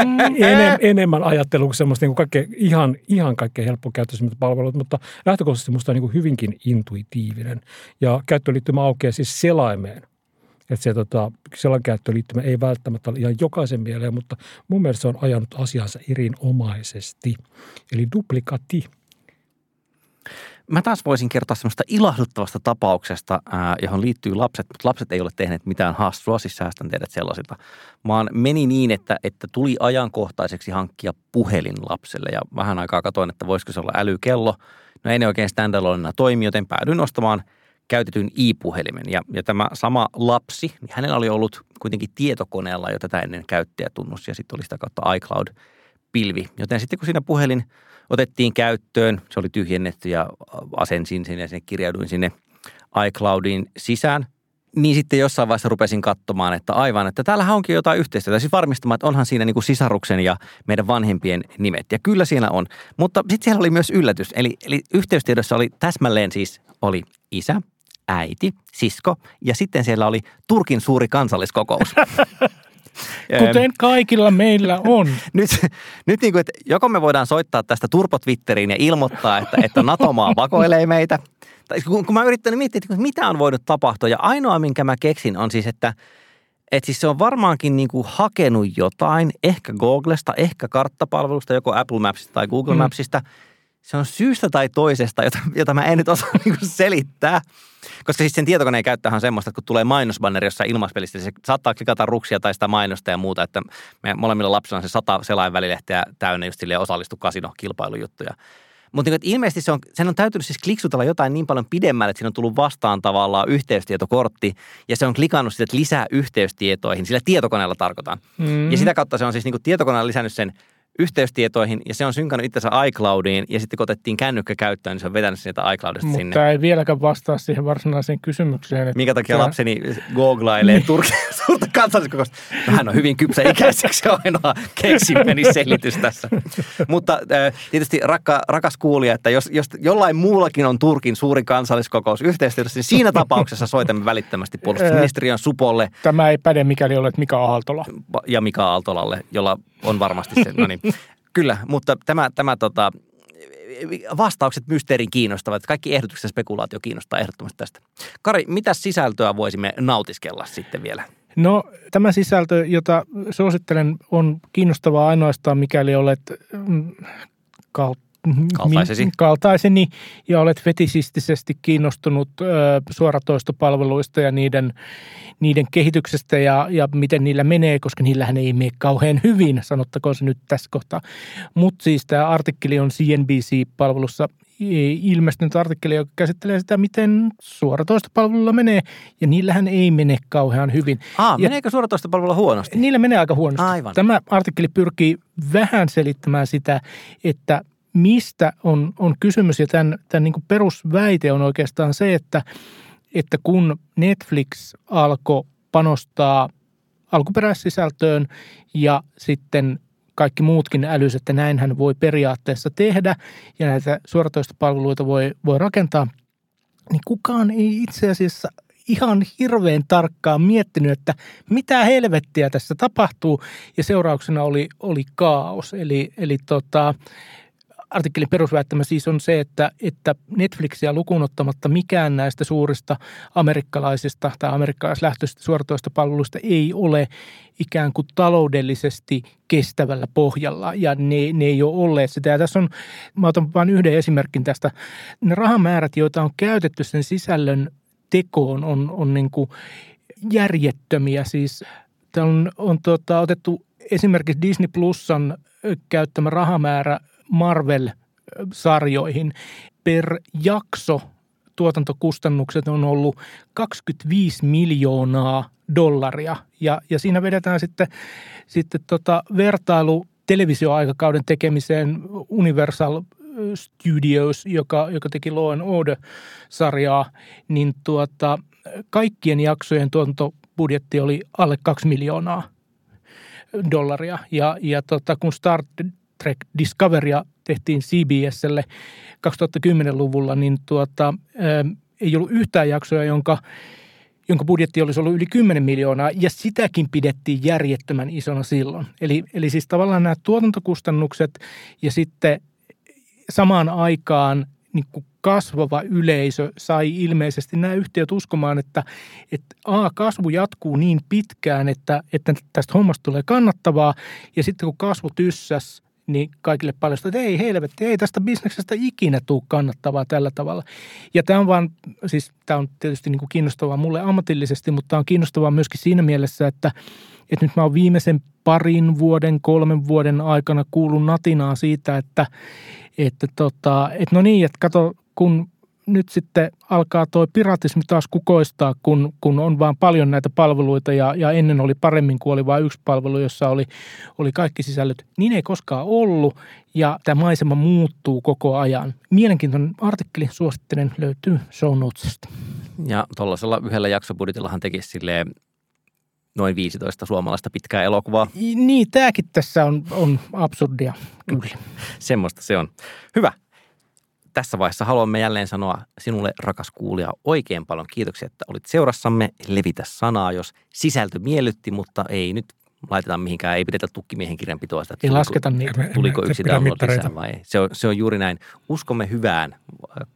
Speaker 3: enem, enemmän ajattelua kuin semmoista niin kuin kaikkea, ihan, ihan kaikkein helppokäyttöisimmät palvelut, mutta lähtökohtaisesti musta on niin kuin hyvinkin intuitiivinen. Ja käyttöliittymä aukeaa siis selaimeen että se tota, käyttöliittymä ei välttämättä ole ihan jokaisen mieleen, mutta mun mielestä se on ajanut asiansa erinomaisesti. Eli duplikati.
Speaker 1: Mä taas voisin kertoa semmoista ilahduttavasta tapauksesta, johon liittyy lapset, mutta lapset ei ole tehneet mitään hassua, siis säästän teidät sellaisilta, vaan meni niin, että, että tuli ajankohtaiseksi hankkia puhelin lapselle ja vähän aikaa katoin, että voisiko se olla älykello. No ei ne oikein standalone toimi, joten päädyin ostamaan – käytetyn i-puhelimen. Ja, ja tämä sama lapsi, niin hänellä oli ollut kuitenkin tietokoneella jo tätä ennen käyttäjätunnus ja sitten oli sitä kautta iCloud-pilvi. Joten sitten kun siinä puhelin otettiin käyttöön, se oli tyhjennetty ja asensin sinne ja sinne kirjauduin sinne iCloudin sisään, niin sitten jossain vaiheessa rupesin katsomaan, että aivan, että täällähän onkin jotain yhteistyötä. Siis varmistamaan, että onhan siinä niin kuin sisaruksen ja meidän vanhempien nimet. Ja kyllä siinä on. Mutta sitten siellä oli myös yllätys. Eli, eli yhteystiedossa oli täsmälleen siis oli isä, äiti, sisko ja sitten siellä oli Turkin suuri kansalliskokous.
Speaker 2: Kuten kaikilla meillä on.
Speaker 1: nyt, nyt niin kuin, että joko me voidaan soittaa tästä turpo Twitteriin ja ilmoittaa, että, että NATO-maa vakoilee meitä. Tai kun, kun mä yrittänyt miettiä, että mitä on voinut tapahtua. Ja ainoa, minkä mä keksin, on siis, että että siis se on varmaankin niin kuin hakenut jotain, ehkä Googlesta, ehkä karttapalvelusta, joko Apple Mapsista tai Google mm. Mapsista – se on syystä tai toisesta, jota, jota mä en nyt osaa niin selittää. Koska siis sen tietokoneen käyttöhän on semmoista, että kun tulee mainosbanneri jossain ilmaspelistä, se saattaa klikata ruksia tai sitä mainosta ja muuta, että me molemmilla lapsilla on se sata selain välilehteä täynnä just silleen osallistu kasino-kilpailujuttuja. Mutta niin, ilmeisesti se on, sen on täytynyt siis kliksutella jotain niin paljon pidemmälle, että siinä on tullut vastaan tavallaan yhteystietokortti ja se on klikannut sitten lisää yhteystietoihin, sillä tietokoneella tarkoitan. Mm. Ja sitä kautta se on siis niin kuin tietokoneella lisännyt sen yhteystietoihin ja se on synkannut itsensä iCloudiin ja sitten kun otettiin kännykkä käyttöön, niin se on vetänyt sieltä iCloudista
Speaker 2: Mutta
Speaker 1: sinne.
Speaker 2: Mutta ei vieläkään vastaa siihen varsinaiseen kysymykseen.
Speaker 1: Minkä takia tämä... lapseni googlailee niin. Turkin suurta kansalliskokousta? No, hän on hyvin kypsä ikäiseksi, se on ainoa keksimeni selitys tässä. Mutta tietysti rakka, rakas kuulija, että jos, jos jollain muullakin on Turkin suuri kansalliskokous yhteistyössä, niin siinä tapauksessa soitamme välittömästi puolustusministeriön supolle.
Speaker 2: Tämä ei päde, mikäli olet Mika Aaltola.
Speaker 1: Ja Mika Aaltolalle, jolla on varmasti se, no niin. Kyllä, mutta tämä, tämä tota, vastaukset mysteeriin kiinnostavat. Kaikki ehdotukset ja spekulaatio kiinnostaa ehdottomasti tästä. Kari, mitä sisältöä voisimme nautiskella sitten vielä?
Speaker 2: No tämä sisältö, jota suosittelen, on kiinnostavaa ainoastaan, mikäli olet mm,
Speaker 1: Kaltaisesi.
Speaker 2: kaltaiseni ja olet fetisistisesti kiinnostunut ö, suoratoistopalveluista ja niiden, niiden kehityksestä ja, ja miten niillä menee, koska niillähän ei mene kauhean hyvin, sanottakoon se nyt tässä kohtaa. Mutta siis tämä artikkeli on CNBC-palvelussa ilmestynyt artikkeli, joka käsittelee sitä, miten suoratoistopalvelulla menee, ja niillähän ei mene kauhean hyvin.
Speaker 1: Aa, ja meneekö suoratoistopalvelulla huonosti?
Speaker 2: Niillä menee aika huonosti.
Speaker 1: Aivan.
Speaker 2: Tämä artikkeli pyrkii vähän selittämään sitä, että mistä on, on kysymys. Ja tämän, tämän niin perusväite on oikeastaan se, että, että kun Netflix alkoi panostaa alkuperäissisältöön ja sitten kaikki muutkin älys, että näinhän voi periaatteessa tehdä ja näitä suoratoistopalveluita voi, voi rakentaa, niin kukaan ei itse asiassa ihan hirveän tarkkaan miettinyt, että mitä helvettiä tässä tapahtuu ja seurauksena oli, oli kaos. Eli, eli tota, artikkelin perusväittämä siis on se, että, että Netflixiä lukuun ottamatta mikään näistä suurista amerikkalaisista tai amerikkalaislähtöisistä suoratoistopalveluista ei ole ikään kuin taloudellisesti kestävällä pohjalla ja ne, ne ei ole olleet sitä. Ja tässä on, mä otan vain yhden esimerkin tästä. Ne rahamäärät, joita on käytetty sen sisällön tekoon on, on niin kuin järjettömiä. Siis on, on tota, otettu esimerkiksi Disney Plusan käyttämä rahamäärä Marvel-sarjoihin per jakso tuotantokustannukset on ollut 25 miljoonaa dollaria. Ja, ja siinä vedetään sitten, sitten tota vertailu televisioaikakauden tekemiseen Universal Studios, joka, joka teki Law and Order-sarjaa, niin tuota, kaikkien jaksojen tuotantobudjetti oli alle 2 miljoonaa dollaria. Ja, ja tota, kun Star Trek Discoverya tehtiin CBSlle 2010-luvulla, niin tuota, ää, ei ollut yhtään jaksoa, jonka, jonka budjetti olisi ollut yli 10 miljoonaa, ja sitäkin pidettiin järjettömän isona silloin. Eli, eli siis tavallaan nämä tuotantokustannukset ja sitten samaan aikaan niin kuin kasvava yleisö sai ilmeisesti nämä yhtiöt uskomaan, että, että A, kasvu jatkuu niin pitkään, että, että tästä hommasta tulee kannattavaa, ja sitten kun kasvu tyssäs, niin kaikille paljastui, että ei helvetti, ei tästä bisneksestä ikinä tule kannattavaa tällä tavalla. Ja tämä on vaan, siis tämä on tietysti niin kuin kiinnostavaa mulle ammatillisesti, mutta tämä on kiinnostavaa myöskin siinä mielessä, että, että nyt mä oon viimeisen parin vuoden, kolmen vuoden aikana kuullut natinaa siitä, että, että, tota, että no niin, että kato, kun nyt sitten alkaa tuo piratismi taas kukoistaa, kun, kun on vaan paljon näitä palveluita ja, ja ennen oli paremmin, kun oli vain yksi palvelu, jossa oli, oli kaikki sisällöt. Niin ei koskaan ollut ja tämä maisema muuttuu koko ajan. Mielenkiintoinen artikkeli, suosittelen, löytyy show notesista.
Speaker 1: Ja tuollaisella yhdellä jaksobudjetillahan tekisi silleen noin 15 suomalaista pitkää elokuvaa.
Speaker 2: Niin, tämäkin tässä on, on absurdia, kyllä.
Speaker 1: Semmoista se on. Hyvä tässä vaiheessa haluamme jälleen sanoa sinulle, rakas kuulija, oikein paljon kiitoksia, että olit seurassamme. Levitä sanaa, jos sisältö miellytti, mutta ei nyt laitetaan mihinkään, ei pidetä tukkimiehen kirjanpitoa sitä.
Speaker 2: Ei lasketa niitä.
Speaker 1: Tuliko yksi download lisää vai ei? Se on, se on juuri näin. Uskomme hyvään.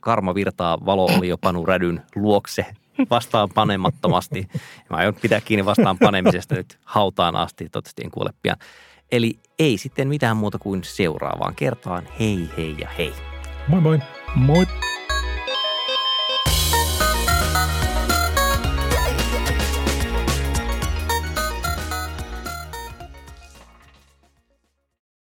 Speaker 1: Karma virtaa, valo oli jo Panu Rädyn luokse vastaan panemattomasti. Mä aion pitää kiinni vastaan panemisesta nyt hautaan asti, toivottavasti en kuole pian. Eli ei sitten mitään muuta kuin seuraavaan kertaan. Hei hei ja hei.
Speaker 3: Moin, moin.
Speaker 2: Moin.